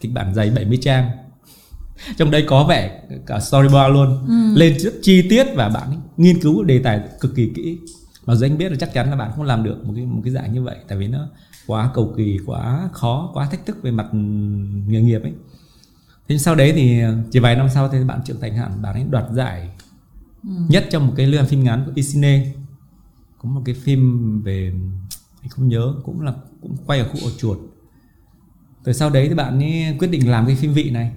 kịch bản dày 70 trang. Trong đây có vẻ cả storyboard luôn. Ừ. lên rất chi tiết và bạn nghiên cứu đề tài cực kỳ kỹ. Mà dù anh biết là chắc chắn là bạn không làm được một cái một cái dạng như vậy tại vì nó quá cầu kỳ quá khó quá thách thức về mặt nghề nghiệp ấy thế sau đấy thì chỉ vài năm sau thì bạn trưởng thành hẳn bạn ấy đoạt giải ừ. nhất trong một cái liên phim ngắn của Isine có một cái phim về anh không nhớ cũng là cũng quay ở khu ổ chuột. Từ sau đấy thì bạn ấy quyết định làm cái phim vị này.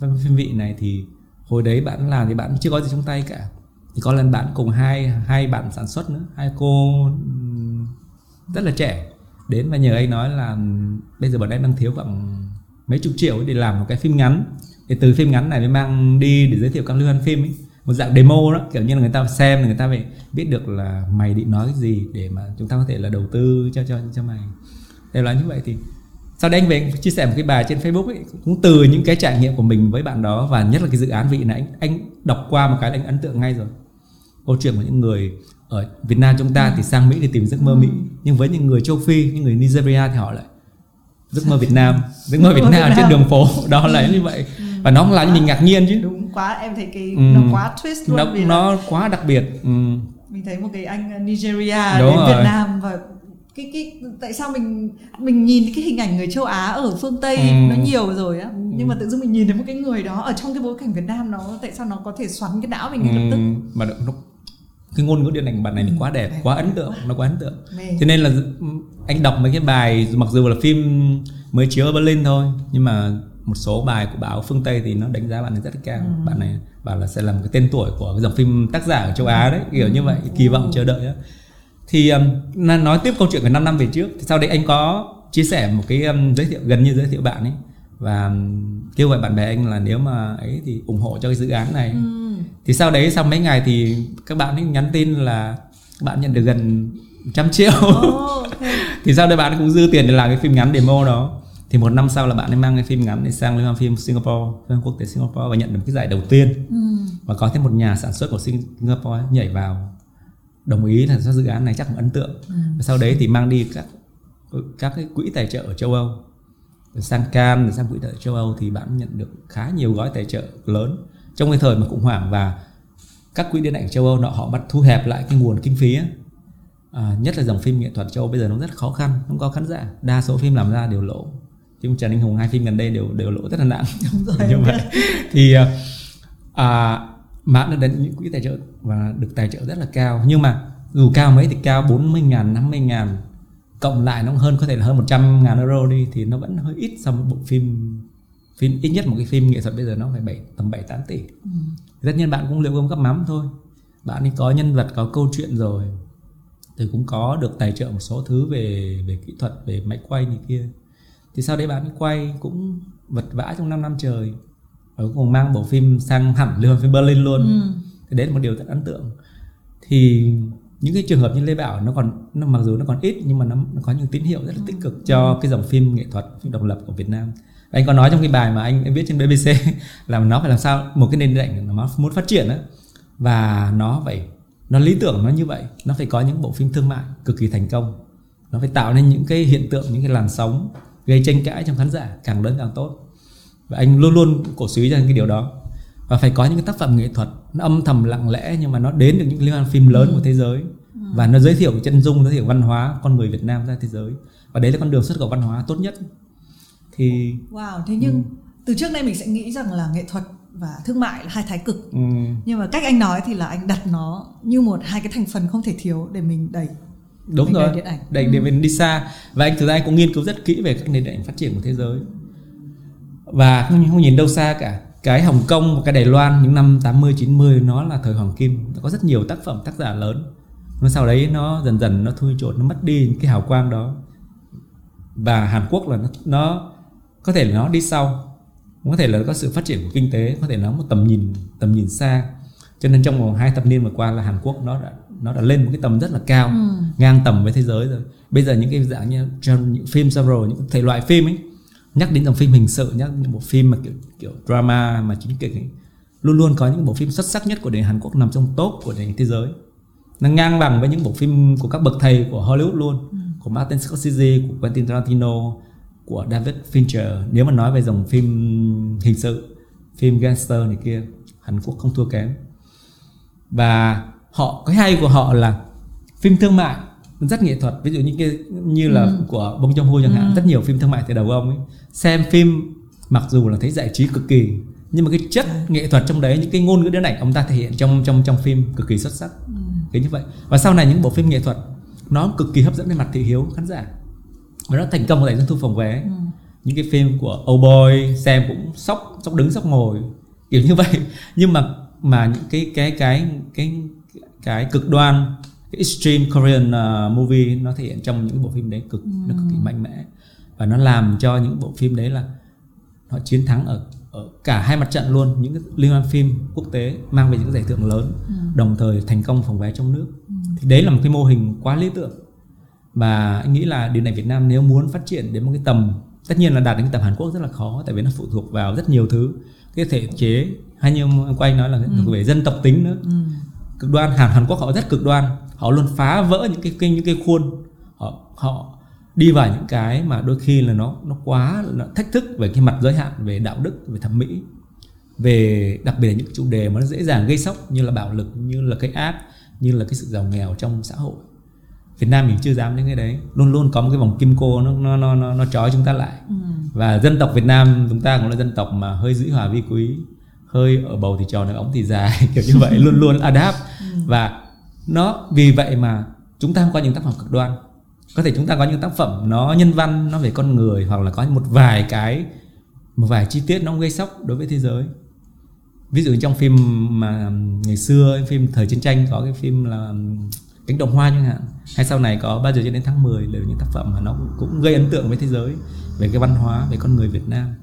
Phim vị này thì hồi đấy bạn làm thì bạn chưa có gì trong tay cả. Thì có lần bạn cùng hai hai bạn sản xuất nữa. Hai cô rất là trẻ. Đến và nhờ anh nói là bây giờ bọn em đang thiếu khoảng mấy chục triệu để làm một cái phim ngắn. Để từ phim ngắn này mới mang đi để giới thiệu các liên hoan phim ấy. Một dạng demo đó kiểu như là người ta xem là người ta phải biết được là mày định nói cái gì để mà chúng ta có thể là đầu tư cho cho cho mày. Để là như vậy thì sau đây anh về chia sẻ một cái bài trên Facebook ấy cũng từ những cái trải nghiệm của mình với bạn đó và nhất là cái dự án vị này anh anh đọc qua một cái là anh ấn tượng ngay rồi. Câu chuyện của những người ở Việt Nam chúng ta thì sang Mỹ để tìm giấc mơ Mỹ. Nhưng với những người châu Phi những người Nigeria thì họ lại giấc mơ Việt Nam. Giấc mơ Việt Nam trên đường phố. Đó là như vậy. Và nó làm cho mình ngạc nhiên chứ. Đúng quá em thấy cái Ừ. nó quá twist luôn nó vì nó quá đặc biệt. Ừ. mình thấy một cái anh Nigeria Đúng đến rồi. Việt Nam và cái cái tại sao mình mình nhìn cái hình ảnh người châu Á ở phương Tây Ừ. nó nhiều rồi á. Nhưng mà tự dưng mình nhìn thấy một cái người đó ở trong cái bối cảnh Việt Nam nó tại sao nó có thể xoắn cái não mình ngay lập tức? Ừ, mà nó, cái ngôn ngữ điện ảnh bạn này thì quá đẹp quá ấn tượng nó quá ấn tượng. Mê. cho nên là anh đọc mấy cái bài mặc dù là phim mới chiếu ở Berlin thôi nhưng mà một số bài của báo phương Tây thì nó đánh giá bạn này rất là cao. Ừ. bạn này bảo là sẽ là một cái tên tuổi của cái dòng phim tác giả ở châu Á đấy kiểu như vậy kỳ vọng chờ đợi đó thì um, nói tiếp câu chuyện của 5 năm về trước thì sau đấy anh có chia sẻ một cái um, giới thiệu gần như giới thiệu bạn ấy. Và um, kêu gọi bạn bè anh là nếu mà ấy thì ủng hộ cho cái dự án này. Ừ. thì sau đấy sau mấy ngày thì các bạn ấy nhắn tin là các bạn nhận được gần trăm triệu. Ồ, ok. thì sau đấy bạn cũng dư tiền để làm cái phim ngắn demo đó. Thì một năm sau là bạn ấy mang cái phim ngắn để sang liên hoan phim Singapore liên hoan quốc tế Singapore và nhận được cái giải đầu tiên. Ừ. và có thêm một nhà sản xuất của Singapore nhảy vào. Đồng ý là do dự án này chắc cũng ấn tượng. Và sau đấy thì mang đi các các cái quỹ tài trợ ở châu Âu. Sang rồi sang quỹ tài trợ châu Âu thì bạn nhận được khá nhiều gói tài trợ lớn trong cái thời mà khủng hoảng và các quỹ điện ảnh châu Âu nọ họ bắt thu hẹp lại cái nguồn kinh phí á. À, nhất là dòng phim nghệ thuật châu Âu bây giờ nó rất khó khăn không có khán giả. Đa số phim làm ra đều lỗ. Phim Trần Anh Hùng hai phim gần đây đều đều lỗ rất là nặng. Đúng rồi, như vậy. Thì à, à, bạn đã đến những quỹ tài trợ và được tài trợ rất là cao. Nhưng mà dù cao mấy thì cao 40 ngàn 50 ngàn cộng lại nó hơn có thể là hơn 100 ngàn euro đi thì nó vẫn hơi ít so với bộ phim phim ít nhất một cái phim nghệ thuật bây giờ nó phải bảy tầm 7 8 tỷ. Tất nhiên bạn cũng liệu gom gấp mắm thôi. Bạn ấy có nhân vật có câu chuyện rồi. Thì cũng có được tài trợ một số thứ về về kỹ thuật về máy quay này kia. Thì sau đấy bạn ấy quay cũng vật vã trong 5 năm trời. Cuối cùng mang bộ phim sang hẳn hoan phim Berlin luôn. Ừ. thì đấy là một điều rất ấn tượng. Thì những cái trường hợp như Lê Bảo nó còn nó mặc dù nó còn ít nhưng mà nó, nó có những tín hiệu rất là tích cực cho cái dòng phim nghệ thuật phim độc lập của Việt Nam anh có nói trong cái bài mà anh, anh viết trên BBC là nó phải làm sao một cái nền điện ảnh nó muốn phát triển đó và nó phải nó lý tưởng nó như vậy. Nó phải có những bộ phim thương mại cực kỳ thành công. Nó phải tạo nên những cái hiện tượng những cái làn sóng gây tranh cãi trong khán giả càng lớn càng tốt. Và anh luôn luôn cổ suý cho cái điều đó. Và phải có những cái tác phẩm nghệ thuật nó âm thầm lặng lẽ nhưng mà nó đến được những liên hoan phim lớn của thế giới. Và nó giới thiệu chân dung giới thiệu văn hóa con người Việt Nam ra thế giới. Và đấy là con đường xuất khẩu văn hóa tốt nhất thì Wow, thế nhưng từ trước nay mình sẽ nghĩ rằng là nghệ thuật và thương mại là hai thái cực. ừm, Nhưng mà cách anh nói thì là anh đặt nó như một hai cái thành phần không thể thiếu để mình đẩy. đúng Mình rồi. đẩy điện ảnh. đẩy để mình đi xa. Và anh thực ra anh cũng nghiên cứu rất kỹ về các nền điện ảnh phát triển của thế giới. Và không, không nhìn đâu xa cả. Cái Hồng Kông và cái Đài Loan những năm 80 90 nó là thời hoàng kim. Nó có rất nhiều tác phẩm tác giả lớn. Nhưng sau đấy nó dần dần nó thui chột nó mất đi những cái hào quang đó. Và Hàn Quốc là nó, nó có thể là nó đi sau có thể là có sự phát triển của kinh tế có thể nó một tầm nhìn tầm nhìn xa. Cho nên trong vòng hai thập niên vừa qua là Hàn Quốc nó đã nó đã lên một cái tầm rất là cao ngang tầm với thế giới rồi. Bây giờ những cái dạng như trong những phim genre những thể loại phim ấy nhắc đến dòng phim hình sự nhắc đến một phim mà kiểu kiểu drama mà chính kịch ấy, luôn luôn có những bộ phim xuất sắc nhất của nền Hàn Quốc nằm trong top của nền thế giới. Nó ngang bằng với những bộ phim của các bậc thầy của Hollywood luôn của Martin Scorsese của Quentin Tarantino của David Fincher. Nếu mà nói về dòng phim hình sự phim gangster này kia Hàn Quốc không thua kém. Và họ cái hay của họ là phim thương mại rất nghệ thuật. Ví dụ như cái như là của Bong Joon Ho chẳng hạn rất nhiều phim thương mại từ đầu ông ấy. Xem phim mặc dù là thấy giải trí cực kỳ nhưng mà cái chất nghệ thuật trong đấy những cái ngôn ngữ điện ảnh ông ta thể hiện trong trong trong phim cực kỳ xuất sắc. Kiểu như vậy. Và sau này những bộ phim nghệ thuật nó cực kỳ hấp dẫn về mặt thị hiếu khán giả và nó thành công tại doanh thu phòng vé. Những cái phim của Oh Boy xem cũng sốc sốc đứng sốc ngồi kiểu như vậy. Nhưng mà mà những cái cái cái cái cái cực đoan cái extreme Korean uh, movie nó thể hiện trong những bộ phim đấy cực nó cực kỳ mạnh mẽ. Và nó làm cho những bộ phim đấy là họ chiến thắng ở ở cả hai mặt trận luôn. Những cái liên hoan phim quốc tế mang về những giải thưởng lớn đồng thời thành công phòng vé trong nước. Thì đấy là một cái mô hình quá lý tưởng và anh nghĩ là điều này Việt Nam nếu muốn phát triển đến một cái tầm tất nhiên là đạt đến cái tầm Hàn Quốc rất là khó tại vì nó phụ thuộc vào rất nhiều thứ. Cái thể chế hay như ông quay nói là thuộc về dân tộc tính nữa. Cực đoan Hàn Hàn Quốc họ rất cực đoan. Họ luôn phá vỡ những cái, cái những cái khuôn. Họ họ đi vào những cái mà đôi khi là nó nó quá nó thách thức về cái mặt giới hạn về đạo đức về thẩm mỹ. Về đặc biệt là những chủ đề mà nó dễ dàng gây sốc như là bạo lực như là cái ác như là cái sự giàu nghèo trong xã hội Việt Nam mình chưa dám đến cái đấy. Luôn luôn có một cái vòng kim cô nó nó nó nó, nó trói chúng ta lại. Và dân tộc Việt Nam chúng ta cũng là dân tộc mà hơi dĩ hòa vi quý hơi ở bầu thì tròn ở ống thì dài kiểu như vậy luôn luôn adapt. Và nó vì vậy mà chúng ta không có những tác phẩm cực đoan. Có thể chúng ta có những tác phẩm nó nhân văn nó về con người hoặc là có một vài cái một vài chi tiết nó gây sốc đối với thế giới. Ví dụ trong phim mà ngày xưa phim thời chiến tranh có cái phim là cánh đồng hoa chẳng hạn. Hay sau này có bao giờ cho đến tháng 10 đều những tác phẩm mà nó cũng gây ấn tượng với thế giới về cái văn hóa về con người Việt Nam.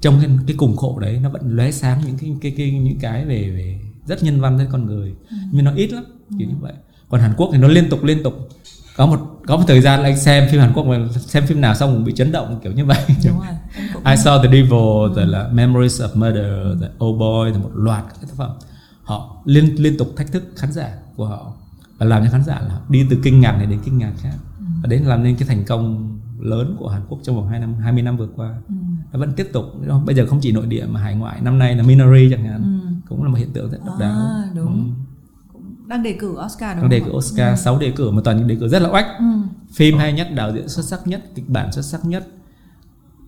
Trong cái, cái cùng khổ đấy nó vẫn lóe sáng những cái, cái, cái những cái về về rất nhân văn với con người. Nhưng nó ít lắm kiểu như vậy. Còn Hàn Quốc thì nó liên tục liên tục. Có một có một thời gian là anh xem phim Hàn Quốc mà xem phim nào xong cũng bị chấn động kiểu như vậy. Đúng rồi. I saw the Devil, rồi là Memories of Murder, rồi Oh Boy, rồi một loạt các tác phẩm. Họ liên liên tục thách thức khán giả của họ và làm cho khán giả là đi từ kinh ngạc này đến kinh ngạc khác. Và đến làm nên cái thành công lớn của Hàn Quốc trong vòng 2 năm 20 năm vừa qua. Nó vẫn tiếp tục. Bây giờ không chỉ nội địa mà hải ngoại. Năm nay là Minari chẳng hạn. Cũng là một hiện tượng rất độc đáo. À, đúng. Ừ. cũng đang đề cử Oscar đúng Trong đề cử? Oscar. 6 đề cử mà toàn những đề cử rất là oách. Phim hay nhất đạo diễn xuất sắc nhất kịch bản xuất sắc nhất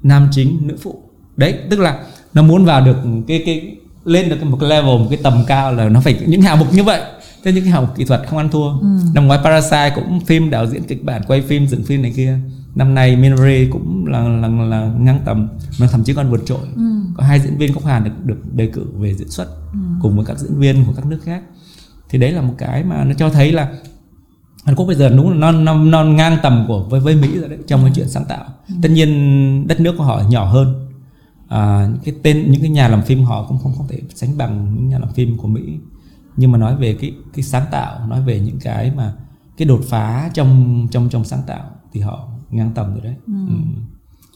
nam chính nữ phụ. Đấy tức là nó muốn vào được cái cái lên được một cái level một cái tầm cao là nó phải những hạng mục như vậy thế những cái mục kỹ thuật không ăn thua. Năm ngoái Parasite cũng phim đạo diễn kịch bản quay phim dựng phim này kia. Năm nay Minari cũng là là, là ngang tầm mà thậm chí còn vượt trội. Có hai diễn viên gốc Hàn được được đề cử về diễn xuất cùng với các diễn viên của các nước khác. Thì đấy là một cái mà nó cho thấy là Hàn Quốc bây giờ đúng là non non non ngang tầm của với với Mỹ rồi đấy trong cái chuyện sáng tạo. Tất nhiên đất nước của họ nhỏ hơn. À, những cái tên những cái nhà làm phim họ cũng không không thể sánh bằng những nhà làm phim của Mỹ. Nhưng mà nói về cái cái sáng tạo, nói về những cái mà cái đột phá trong trong trong sáng tạo thì họ ngang tầm rồi đấy. Ừ.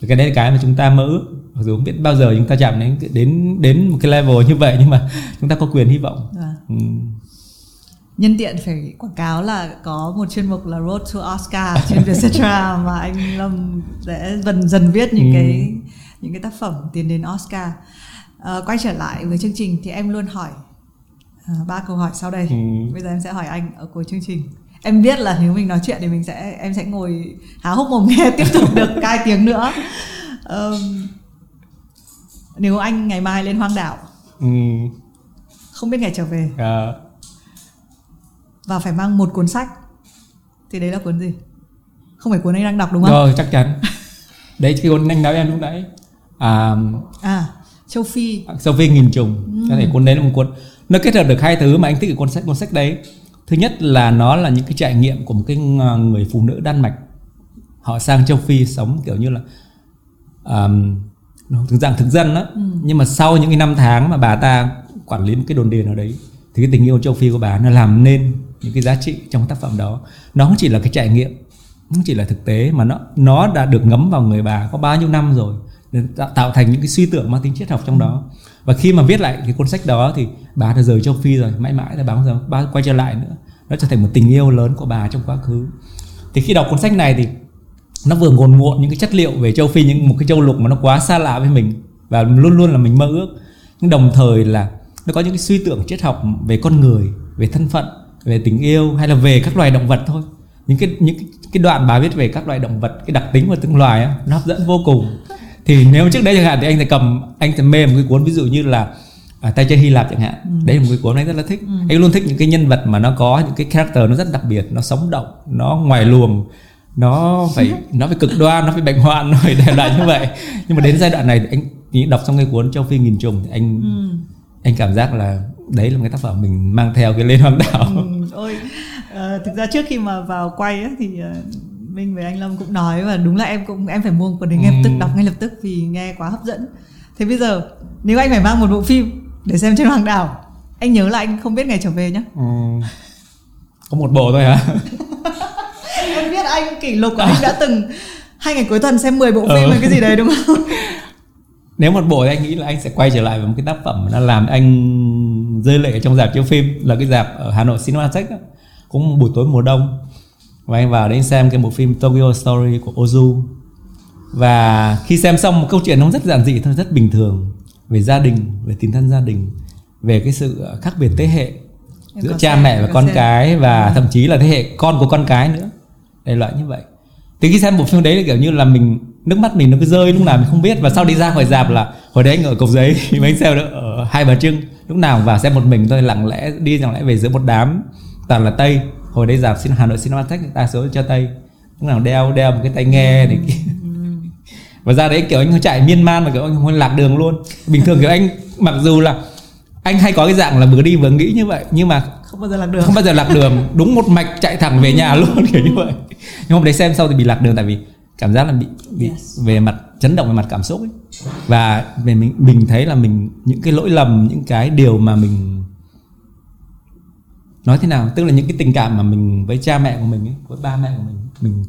Thì cái đấy là cái mà chúng ta mơ ước mặc dù không biết bao giờ chúng ta chạm đến đến đến một cái level như vậy nhưng mà chúng ta có quyền hy vọng. Vâng. Ừ. nhân tiện phải quảng cáo là có một chuyên mục là Road to Oscar trên Vietcetera mà anh Lâm sẽ dần dần viết những Ừ. cái những cái tác phẩm tiến đến Oscar. Ờ, quay trở lại với chương trình thì em luôn hỏi à, ba câu hỏi sau đây. Ừ. Bây giờ em sẽ hỏi anh ở cuối chương trình. Em biết là nếu mình nói chuyện thì mình sẽ em sẽ ngồi há hốc mồm nghe tiếp tục được hai tiếng nữa. Ờm, nếu anh ngày mai lên hoang đảo Ừ. không biết ngày trở về À. và phải mang một cuốn sách thì đấy là cuốn gì không phải cuốn anh đang đọc đúng không Rồi chắc chắn. Đấy cái cuốn anh nói em lúc nãy. À, à châu phi Sophie nghìn trùng. Có thể cuốn đấy là một cuốn nó kết hợp được hai thứ mà anh thích ở cuốn sách cuốn sách đấy. Thứ nhất là nó là những cái trải nghiệm của một cái người phụ nữ Đan Mạch. Họ sang châu Phi sống kiểu như là um, thực dạng thực dân đó. Nhưng mà sau những cái năm tháng mà bà ta quản lý một cái đồn điền ở đấy thì cái tình yêu châu Phi của bà nó làm nên những cái giá trị trong tác phẩm đó. Nó không chỉ là cái trải nghiệm không chỉ là thực tế mà nó nó đã được ngấm vào người bà có bao nhiêu năm rồi tạo, tạo thành những cái suy tưởng mang tính triết học trong đó và khi mà viết lại cái cuốn sách đó thì bà đã rời châu phi rồi mãi mãi là bà không giờ bà quay trở lại nữa. Nó trở thành một tình yêu lớn của bà trong quá khứ. Thì khi đọc cuốn sách này thì nó vừa ngồn ngộn những cái chất liệu về châu phi những một cái châu lục mà nó quá xa lạ với mình và luôn luôn là mình mơ ước. Nhưng đồng thời là nó có những cái suy tưởng triết học về con người về thân phận về tình yêu hay là về các loài động vật thôi. Những cái những cái, cái đoạn bà viết về các loài động vật cái đặc tính của từng loài á, nó hấp dẫn vô cùng thì nếu trước đây chẳng hạn thì anh sẽ cầm anh sẽ mê một cái cuốn ví dụ như là à, tay chơi Hy Lạp chẳng hạn. Đấy là một cái cuốn anh rất là thích. Anh luôn thích những cái nhân vật mà nó có những cái character nó rất đặc biệt nó sống động nó ngoài luồng nó phải nó phải cực đoan nó phải bệnh hoạn nó phải đại loại như vậy. Nhưng mà đến giai đoạn này thì anh nghĩ đọc xong cái cuốn châu phi nghìn trùng thì anh anh cảm giác là đấy là một cái tác phẩm mình mang theo cái lên hoang đảo. Ừ, ôi ờ, thực ra trước khi mà vào quay ấy, thì ờ, Minh với anh Lâm cũng nói và đúng là em cũng em phải mua một cuốn đấy ngay lập tức đọc ngay lập tức vì nghe quá hấp dẫn thế bây giờ nếu anh phải mang một bộ phim để xem trên hoàng đảo anh nhớ là anh không biết ngày trở về nhá ừ. có một bộ thôi hả em biết anh kỷ lục của anh đã từng hai ngày cuối tuần xem 10 bộ phim Ừ. hay cái gì đấy đúng không nếu một bộ thì anh nghĩ là anh sẽ quay trở lại với một cái tác phẩm mà nó làm anh rơi lệ trong dạp chiếu phim là cái dạp ở Hà Nội Cinemathex á. cũng buổi tối mùa đông và anh vào đấy xem cái bộ phim Tokyo Story của Ozu. Và khi xem xong một câu chuyện nó rất giản dị thôi rất bình thường về gia đình về tình thân gia đình về cái sự khác biệt thế hệ Em giữa cha xem, mẹ và con xem. cái và thậm chí là thế hệ con của con cái nữa. Đại loại như vậy. Thì khi xem bộ phim đấy là kiểu như là mình nước mắt mình nó cứ rơi lúc nào mình không biết. Và sau đi ra khỏi dạp là hồi đấy anh ở cục giấy thì anh xem được ở hai bà trưng. Lúc nào vào xem một mình thôi lặng lẽ đi lặng lẽ về giữa một đám toàn là tây hồi đấy dạp xin hà nội cinemathex đa số cho tây lúc nào đeo đeo một cái tai nghe này kia. Và ra đấy kiểu anh chạy miên man mà kiểu anh không lạc đường luôn. Bình thường kiểu anh mặc dù là anh hay có cái dạng là vừa đi vừa nghĩ như vậy nhưng mà không bao giờ lạc đường. không bao giờ lạc đường. Đúng một mạch chạy thẳng về nhà luôn kiểu như vậy. Nhưng hôm đấy xem sau thì bị lạc đường tại vì cảm giác là bị, bị Yes. về mặt chấn động về mặt cảm xúc ấy. Và về mình mình thấy là mình những cái lỗi lầm những cái điều mà mình nói thế nào? Tức là những cái tình cảm mà mình với cha mẹ của mình ấy với ba mẹ của mình mình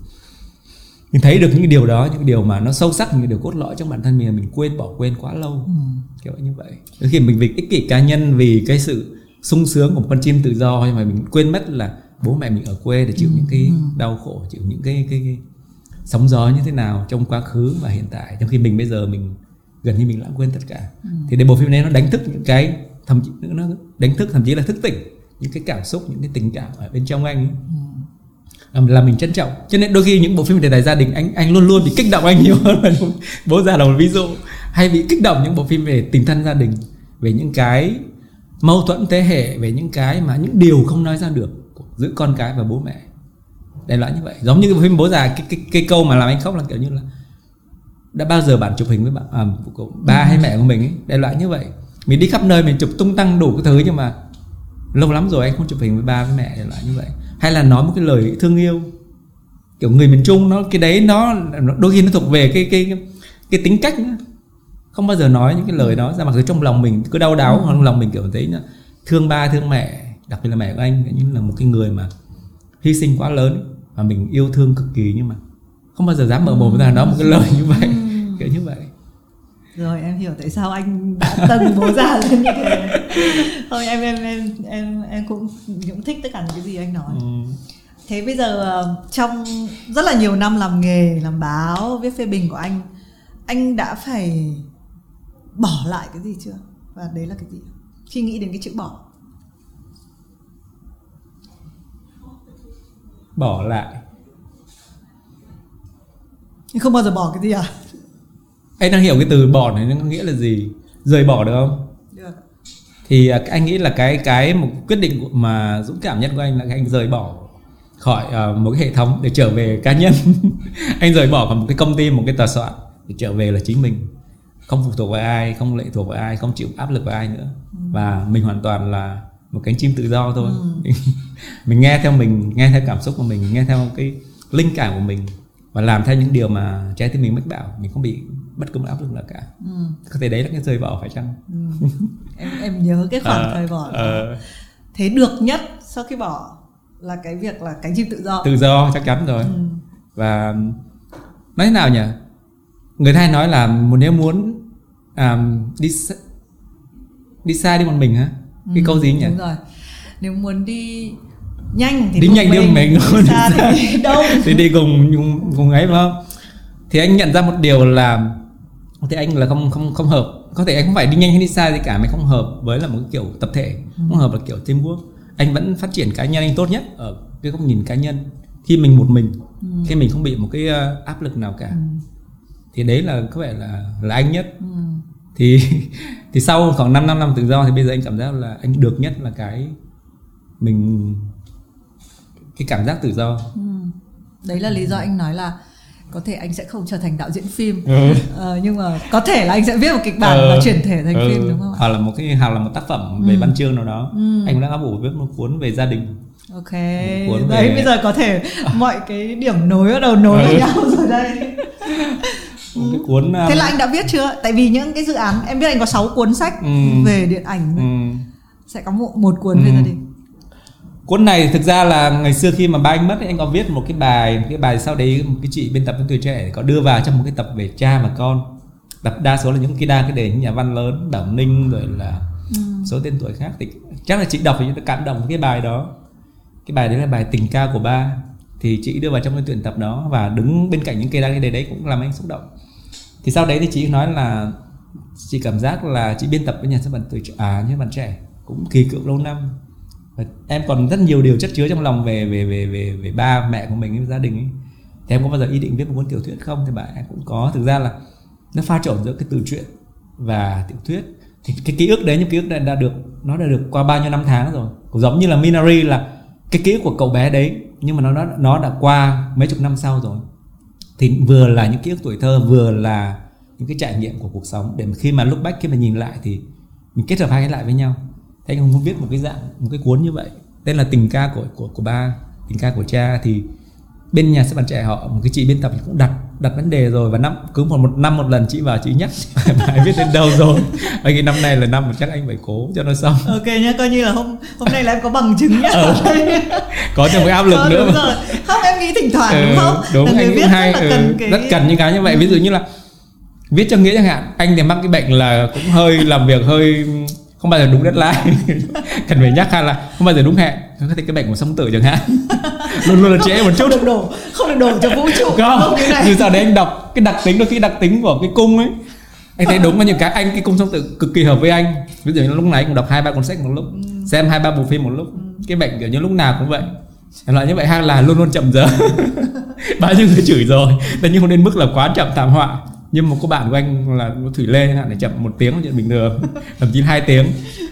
mình thấy được những cái điều đó những cái điều mà nó sâu sắc những điều cốt lõi trong bản thân mình mà mình quên bỏ quên quá lâu. Kiểu như vậy. Đôi khi mình vì ích kỷ cá nhân vì cái sự sung sướng của một con chim tự do nhưng mà mình quên mất là bố mẹ mình ở quê để chịu những cái đau khổ chịu những cái cái, cái sóng gió như thế nào trong quá khứ và hiện tại. Trong khi mình bây giờ mình gần như mình lãng quên tất cả. Thì để bộ phim này nó đánh thức những cái thậm chí nó đánh thức thậm chí là thức tỉnh những cái cảm xúc những cái tình cảm ở bên trong anh ấy. Làm- là mình trân trọng. Cho nên đôi khi những bộ phim đề tài gia đình anh anh luôn luôn bị kích động anh nhiều hơn là bố già là một ví dụ. Hay bị kích động những bộ phim về tình thân gia đình về những cái mâu thuẫn thế hệ về những cái mà những điều không nói ra được giữa con cái và bố mẹ. Đại loại như vậy. Giống như cái phim bố già cái, cái, cái câu mà làm anh khóc là kiểu như là đã bao giờ bạn chụp hình với bạn à, của ba hay mẹ của mình ấy? Đại loại như vậy. Mình đi khắp nơi mình chụp tung tăng đủ cái thứ nhưng mà lâu lắm rồi anh không chụp hình với ba với mẹ loại như vậy. Hay là nói một cái lời thương yêu kiểu người miền trung nó cái đấy nó đôi khi nó thuộc về cái cái cái, cái tính cách nữa không bao giờ nói những cái lời đó ra mặc dù trong lòng mình cứ đau đáu trong lòng mình kiểu thấy thương ba thương mẹ đặc biệt là mẹ của anh như là một cái người mà hy sinh quá lớn và mình yêu thương cực kỳ nhưng mà không bao giờ dám mở mồm ra nói một cái lời như vậy kiểu như vậy rồi em hiểu tại sao anh đã tầng bố già lên như thế. Thôi em em em em em cũng cũng thích tất cả những cái gì anh nói. Ừ. thế bây giờ ờ, trong rất là nhiều năm làm nghề làm báo viết phê bình của anh anh đã phải bỏ lại cái gì chưa? Và đấy là cái gì? Khi nghĩ đến cái chữ bỏ. Bỏ lại. Nhưng không bao giờ bỏ cái gì à anh đang hiểu cái từ bỏ này nó nghĩa là gì? Rời bỏ được không? Được. Thì à, anh nghĩ là cái cái một quyết định mà dũng cảm nhất của anh là anh rời bỏ khỏi à, một cái hệ thống để trở về cá nhân. Anh rời bỏ khỏi một cái công ty một cái tòa soạn để trở về là chính mình. Không phụ thuộc vào ai không lệ thuộc vào ai không chịu áp lực vào ai nữa. Và mình hoàn toàn là một cánh chim tự do thôi. Mình, mình nghe theo mình nghe theo cảm xúc của mình nghe theo cái linh cảm của mình và làm theo những điều mà trái tim mình mách bảo mình không bị bất cứ một áp lực nào cả ừ. có thể đấy là cái rời bỏ phải chăng em em nhớ cái khoảng Ờ, thời bỏ đó. ờ. thế được nhất sau khi bỏ là cái việc là cánh chim tự do tự do chắc chắn rồi Ừ. và nói thế nào nhỉ người ta hay nói là một nếu muốn à, đi xa- đi xa đi một mình hả cái câu gì nhỉ đúng rồi nếu muốn đi nhanh thì Đi nhanh đi một mình, đi xa đi xa. thì đi đâu thì đi cùng cùng, cùng ấy phải không thì anh nhận ra một điều là có thể anh là không không không hợp. Có thể anh không phải đi nhanh hay đi xa gì cả mà không hợp với là một cái kiểu tập thể. Không hợp là kiểu teamwork. Anh vẫn phát triển cá nhân anh tốt nhất ở cái góc nhìn cá nhân. Khi mình một mình khi mình không bị một cái ờ, áp lực nào cả. Thì đấy là có vẻ là là anh nhất. Ừ. thì thì sau khoảng 5 năm làm tự do thì bây giờ anh cảm giác là anh được nhất là cái mình cái cảm giác tự do. Đấy là lý do anh nói là có thể anh sẽ không trở thành đạo diễn phim Ừ. ờ, nhưng mà có thể là anh sẽ viết một kịch bản Ờ, và chuyển thể thành ừ, phim đúng không ạ hoặc là một cái hoặc là một tác phẩm về văn chương nào đó Ừ. anh cũng đã áp ủ viết một cuốn về gia đình ok cuốn đấy về- bây giờ có thể mọi cái điểm nối bắt đầu nối với Ừ. nhau rồi đây một cái cuốn thế là anh đã viết chưa tại vì những cái dự án em biết anh có 6 cuốn sách Ừ. về điện ảnh ừ. sẽ có một, một cuốn về Ừ. gia đình cuốn này thực ra là ngày xưa khi mà ba anh mất ấy, anh có viết một cái bài một cái bài sau đấy một cái chị biên tập với tuổi trẻ có đưa vào trong một cái tập về cha và con. Tập đa số là những cái đa cái đề những nhà văn lớn Bảo Ninh rồi là số tên tuổi khác. Thì chắc là chị đọc thì chị cảm động cái bài đó. Cái bài đấy là bài tình ca của ba. Thì chị đưa vào trong cái tuyển tập đó và đứng bên cạnh những cây đa cái đề đấy cũng làm anh xúc động. Thì sau đấy thì chị nói là chị cảm giác là chị biên tập với nhà xuất bản tuổi trẻ à như bạn trẻ cũng kỳ cựu lâu năm em còn rất nhiều điều chất chứa trong lòng về về về về về ba mẹ của mình gia đình ấy. Thì em có bao giờ ý định viết một cuốn tiểu thuyết không? Thì bạn em cũng có. Thực ra là nó pha trộn giữa cái từ truyện và tiểu thuyết. Thì cái ký ức đấy, những ký ức này đã được, nó đã được qua bao nhiêu năm tháng rồi. Cũng giống như là Minari là cái ký ức của cậu bé đấy, nhưng mà nó nó nó đã qua mấy chục năm sau rồi. Thì vừa là những ký ức tuổi thơ, vừa là những cái trải nghiệm của cuộc sống. Để mà khi mà lúc back khi mà nhìn lại thì mình kết hợp hai cái lại với nhau thế anh muốn viết một cái dạng một cái cuốn như vậy. Tên là tình ca của của của ba tình ca của cha. Thì bên nhà xuất bản trẻ họ một cái chị biên tập cũng đặt đặt vấn đề rồi. Và năm cứ một, một năm một lần chị vào chị nhắc. Bài viết đến đâu rồi. Anh cái năm nay là năm mà chắc anh phải cố cho nó xong. Ok nhá coi như là hôm hôm nay là em có bằng chứng nhá. Có thêm cái áp lực Ờ, nữa đúng mà. rồi. Không em nghĩ thỉnh thoảng Ừ, đúng không? đúng là người anh viết cũng hay rất là ừ, cần cái rất cần những cái như vậy. Ví dụ như là viết cho nghĩa chẳng hạn anh thì mắc cái bệnh là cũng hơi làm việc hơi không bao giờ đúng deadline. Cần phải nhắc hay là không bao giờ đúng hẹn. Có thể cái bệnh của sống tử chẳng hạn. Luôn luôn là trễ một chút. không được đổ không được đổ cho vũ trụ. Không này. như sau đấy anh đọc cái đặc tính đôi khi đặc tính của cái cung ấy. Anh thấy đúng có những cái anh cái cung sống tử cực kỳ hợp với anh. Ví dụ như lúc này anh cũng đọc hai ba cuốn sách một lúc xem hai ba bộ phim một lúc. Cái bệnh kiểu như lúc nào cũng vậy. Loại như vậy hay là luôn luôn chậm giờ. Bao nhiêu người chửi rồi. แต่ nhưng không đến mức là quá chậm thảm họa nhưng một cô bạn của anh là thủy lê chẳng hạn để chậm một tiếng là chuyện bình thường thậm chí hai tiếng.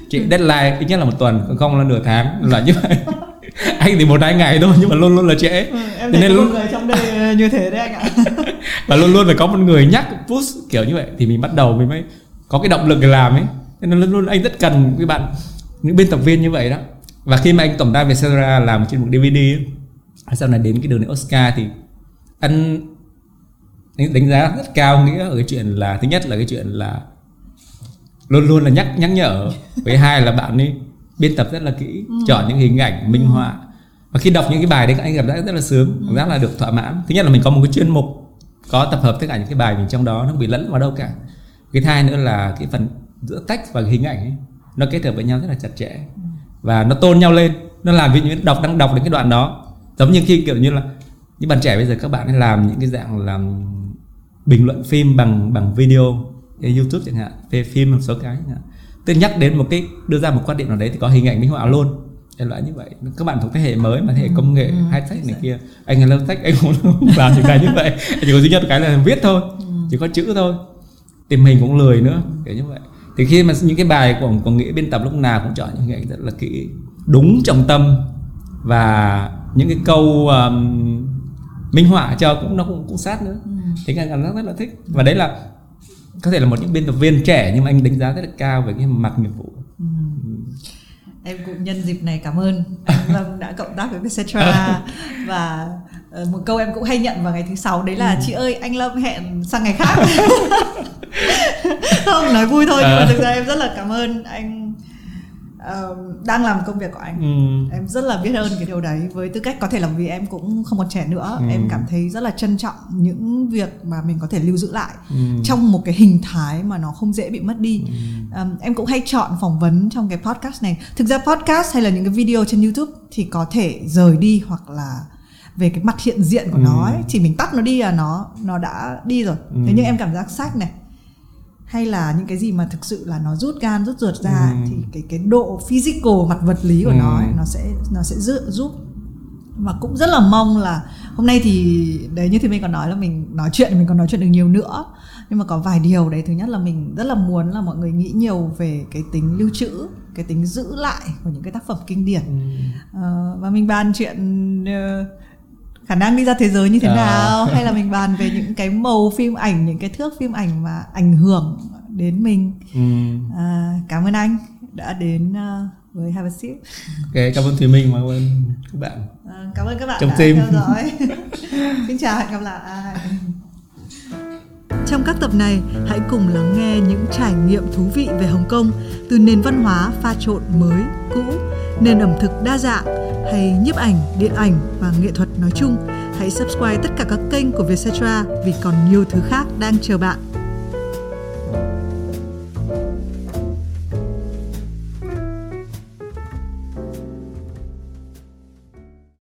Chị deadline ít nhất là một tuần không là nửa tháng là như vậy. Anh thì một hai ngày thôi nhưng mà luôn luôn là trễ. Ừ, em nên một người trong đây như thế đấy anh ạ. Và luôn luôn phải có một người nhắc push kiểu như vậy. Thì mình bắt đầu mình mới có cái động lực để làm ấy. Nên luôn luôn anh rất cần cái bạn những biên tập viên như vậy đó. Và khi mà anh tổng đài về Vietcetera làm trên một DVD ấy, sau này đến cái đường này Oscar thì anh đánh giá rất cao nghĩa ở cái chuyện là thứ nhất là cái chuyện là luôn luôn là nhắc nhắc nhở. Với hai là bạn ấy biên tập rất là kỹ chọn những hình ảnh minh họa. Và khi đọc những cái bài đấy anh cảm giác rất là sướng cảm giác là được thỏa mãn. Thứ nhất là mình có một cái chuyên mục có tập hợp tất cả những cái bài mình trong đó nó không bị lẫn vào đâu cả. Cái hai nữa là cái phần giữa text và hình ảnh ấy, nó kết hợp với nhau rất là chặt chẽ. Và nó tôn nhau lên nó làm dụ như đọc đang đọc đến cái đoạn đó. Giống như khi kiểu như là những bạn trẻ bây giờ các bạn ấy làm những cái dạng làm bình luận phim bằng bằng video trên YouTube chẳng hạn về phim một số cái chẳng hạn. Là nhắc đến một cái đưa ra một quan điểm nào đấy thì có hình ảnh minh họa luôn. Đại loại như vậy. Các bạn thuộc thế hệ mới mà thế hệ công nghệ high tech này kia. Anh là lâu tech anh cũng không làm những cái như vậy. Anh chỉ có duy nhất cái là viết thôi chỉ có chữ thôi. Tìm hình cũng lười nữa kiểu như vậy. Thì khi mà những cái bài của của nghĩa biên tập lúc nào cũng chọn những hình ảnh rất là kỹ đúng trọng tâm. Và những cái câu um, minh họa cho cũng nó cũng cũng sát nữa. Thì anh cảm giác rất là thích. Và đấy là có thể là một những biên tập viên trẻ nhưng mà anh đánh giá rất là cao về cái mặt nghiệp vụ. Em cũng nhân dịp này cảm ơn. Anh Lâm đã cộng tác với Vietcetera. Và ờ, một câu em cũng hay nhận vào ngày thứ sáu đấy là chị ơi anh Lâm hẹn sang ngày khác. Không nói vui thôi nhưng mà À. thực ra em rất là cảm ơn anh ờ, đang làm công việc của anh ừ. em rất là biết ơn cái điều đấy với tư cách có thể là vì em cũng không còn trẻ nữa Ừ. em cảm thấy rất là trân trọng những việc mà mình có thể lưu giữ lại Ừ. trong một cái hình thái mà nó không dễ bị mất đi Ừm, em cũng hay chọn phỏng vấn trong cái podcast này thực ra podcast hay là những cái video trên youtube thì có thể rời đi hoặc là về cái mặt hiện diện của nó ấy, chỉ mình tắt nó đi là nó nó đã đi rồi Ừ. thế nhưng em cảm giác sách này hay là những cái gì mà thực sự là nó rút gan rút ruột ra Ừ. thì cái cái độ physical mặt vật lý của Ừ. nó ấy, nó sẽ nó sẽ giữ, giúp và cũng rất là mong là hôm nay thì đấy như thì mình còn nói là mình nói chuyện mình còn nói chuyện được nhiều nữa nhưng mà có vài điều đấy thứ nhất là mình rất là muốn là mọi người nghĩ nhiều về cái tính lưu trữ cái tính giữ lại của những cái tác phẩm kinh điển Ờ, và mình bàn chuyện ờ, khả năng đi ra thế giới như thế À. nào hay là mình bàn về những cái màu phim ảnh những cái thước phim ảnh mà ảnh hưởng đến mình Ừ. à, cảm ơn anh đã đến ờ, với Have a Sip Ok, cảm ơn Thùy Minh cảm ơn các bạn à, cảm ơn các bạn Trong đã tim. theo dõi xin chào hẹn gặp lại Trong các tập này, hãy cùng lắng nghe những trải nghiệm thú vị về Hồng Kông từ nền văn hóa pha trộn mới, cũ, nền ẩm thực đa dạng hay nhiếp ảnh, điện ảnh và nghệ thuật nói chung. Hãy subscribe tất cả các kênh của Vietcetera vì còn nhiều thứ khác đang chờ bạn.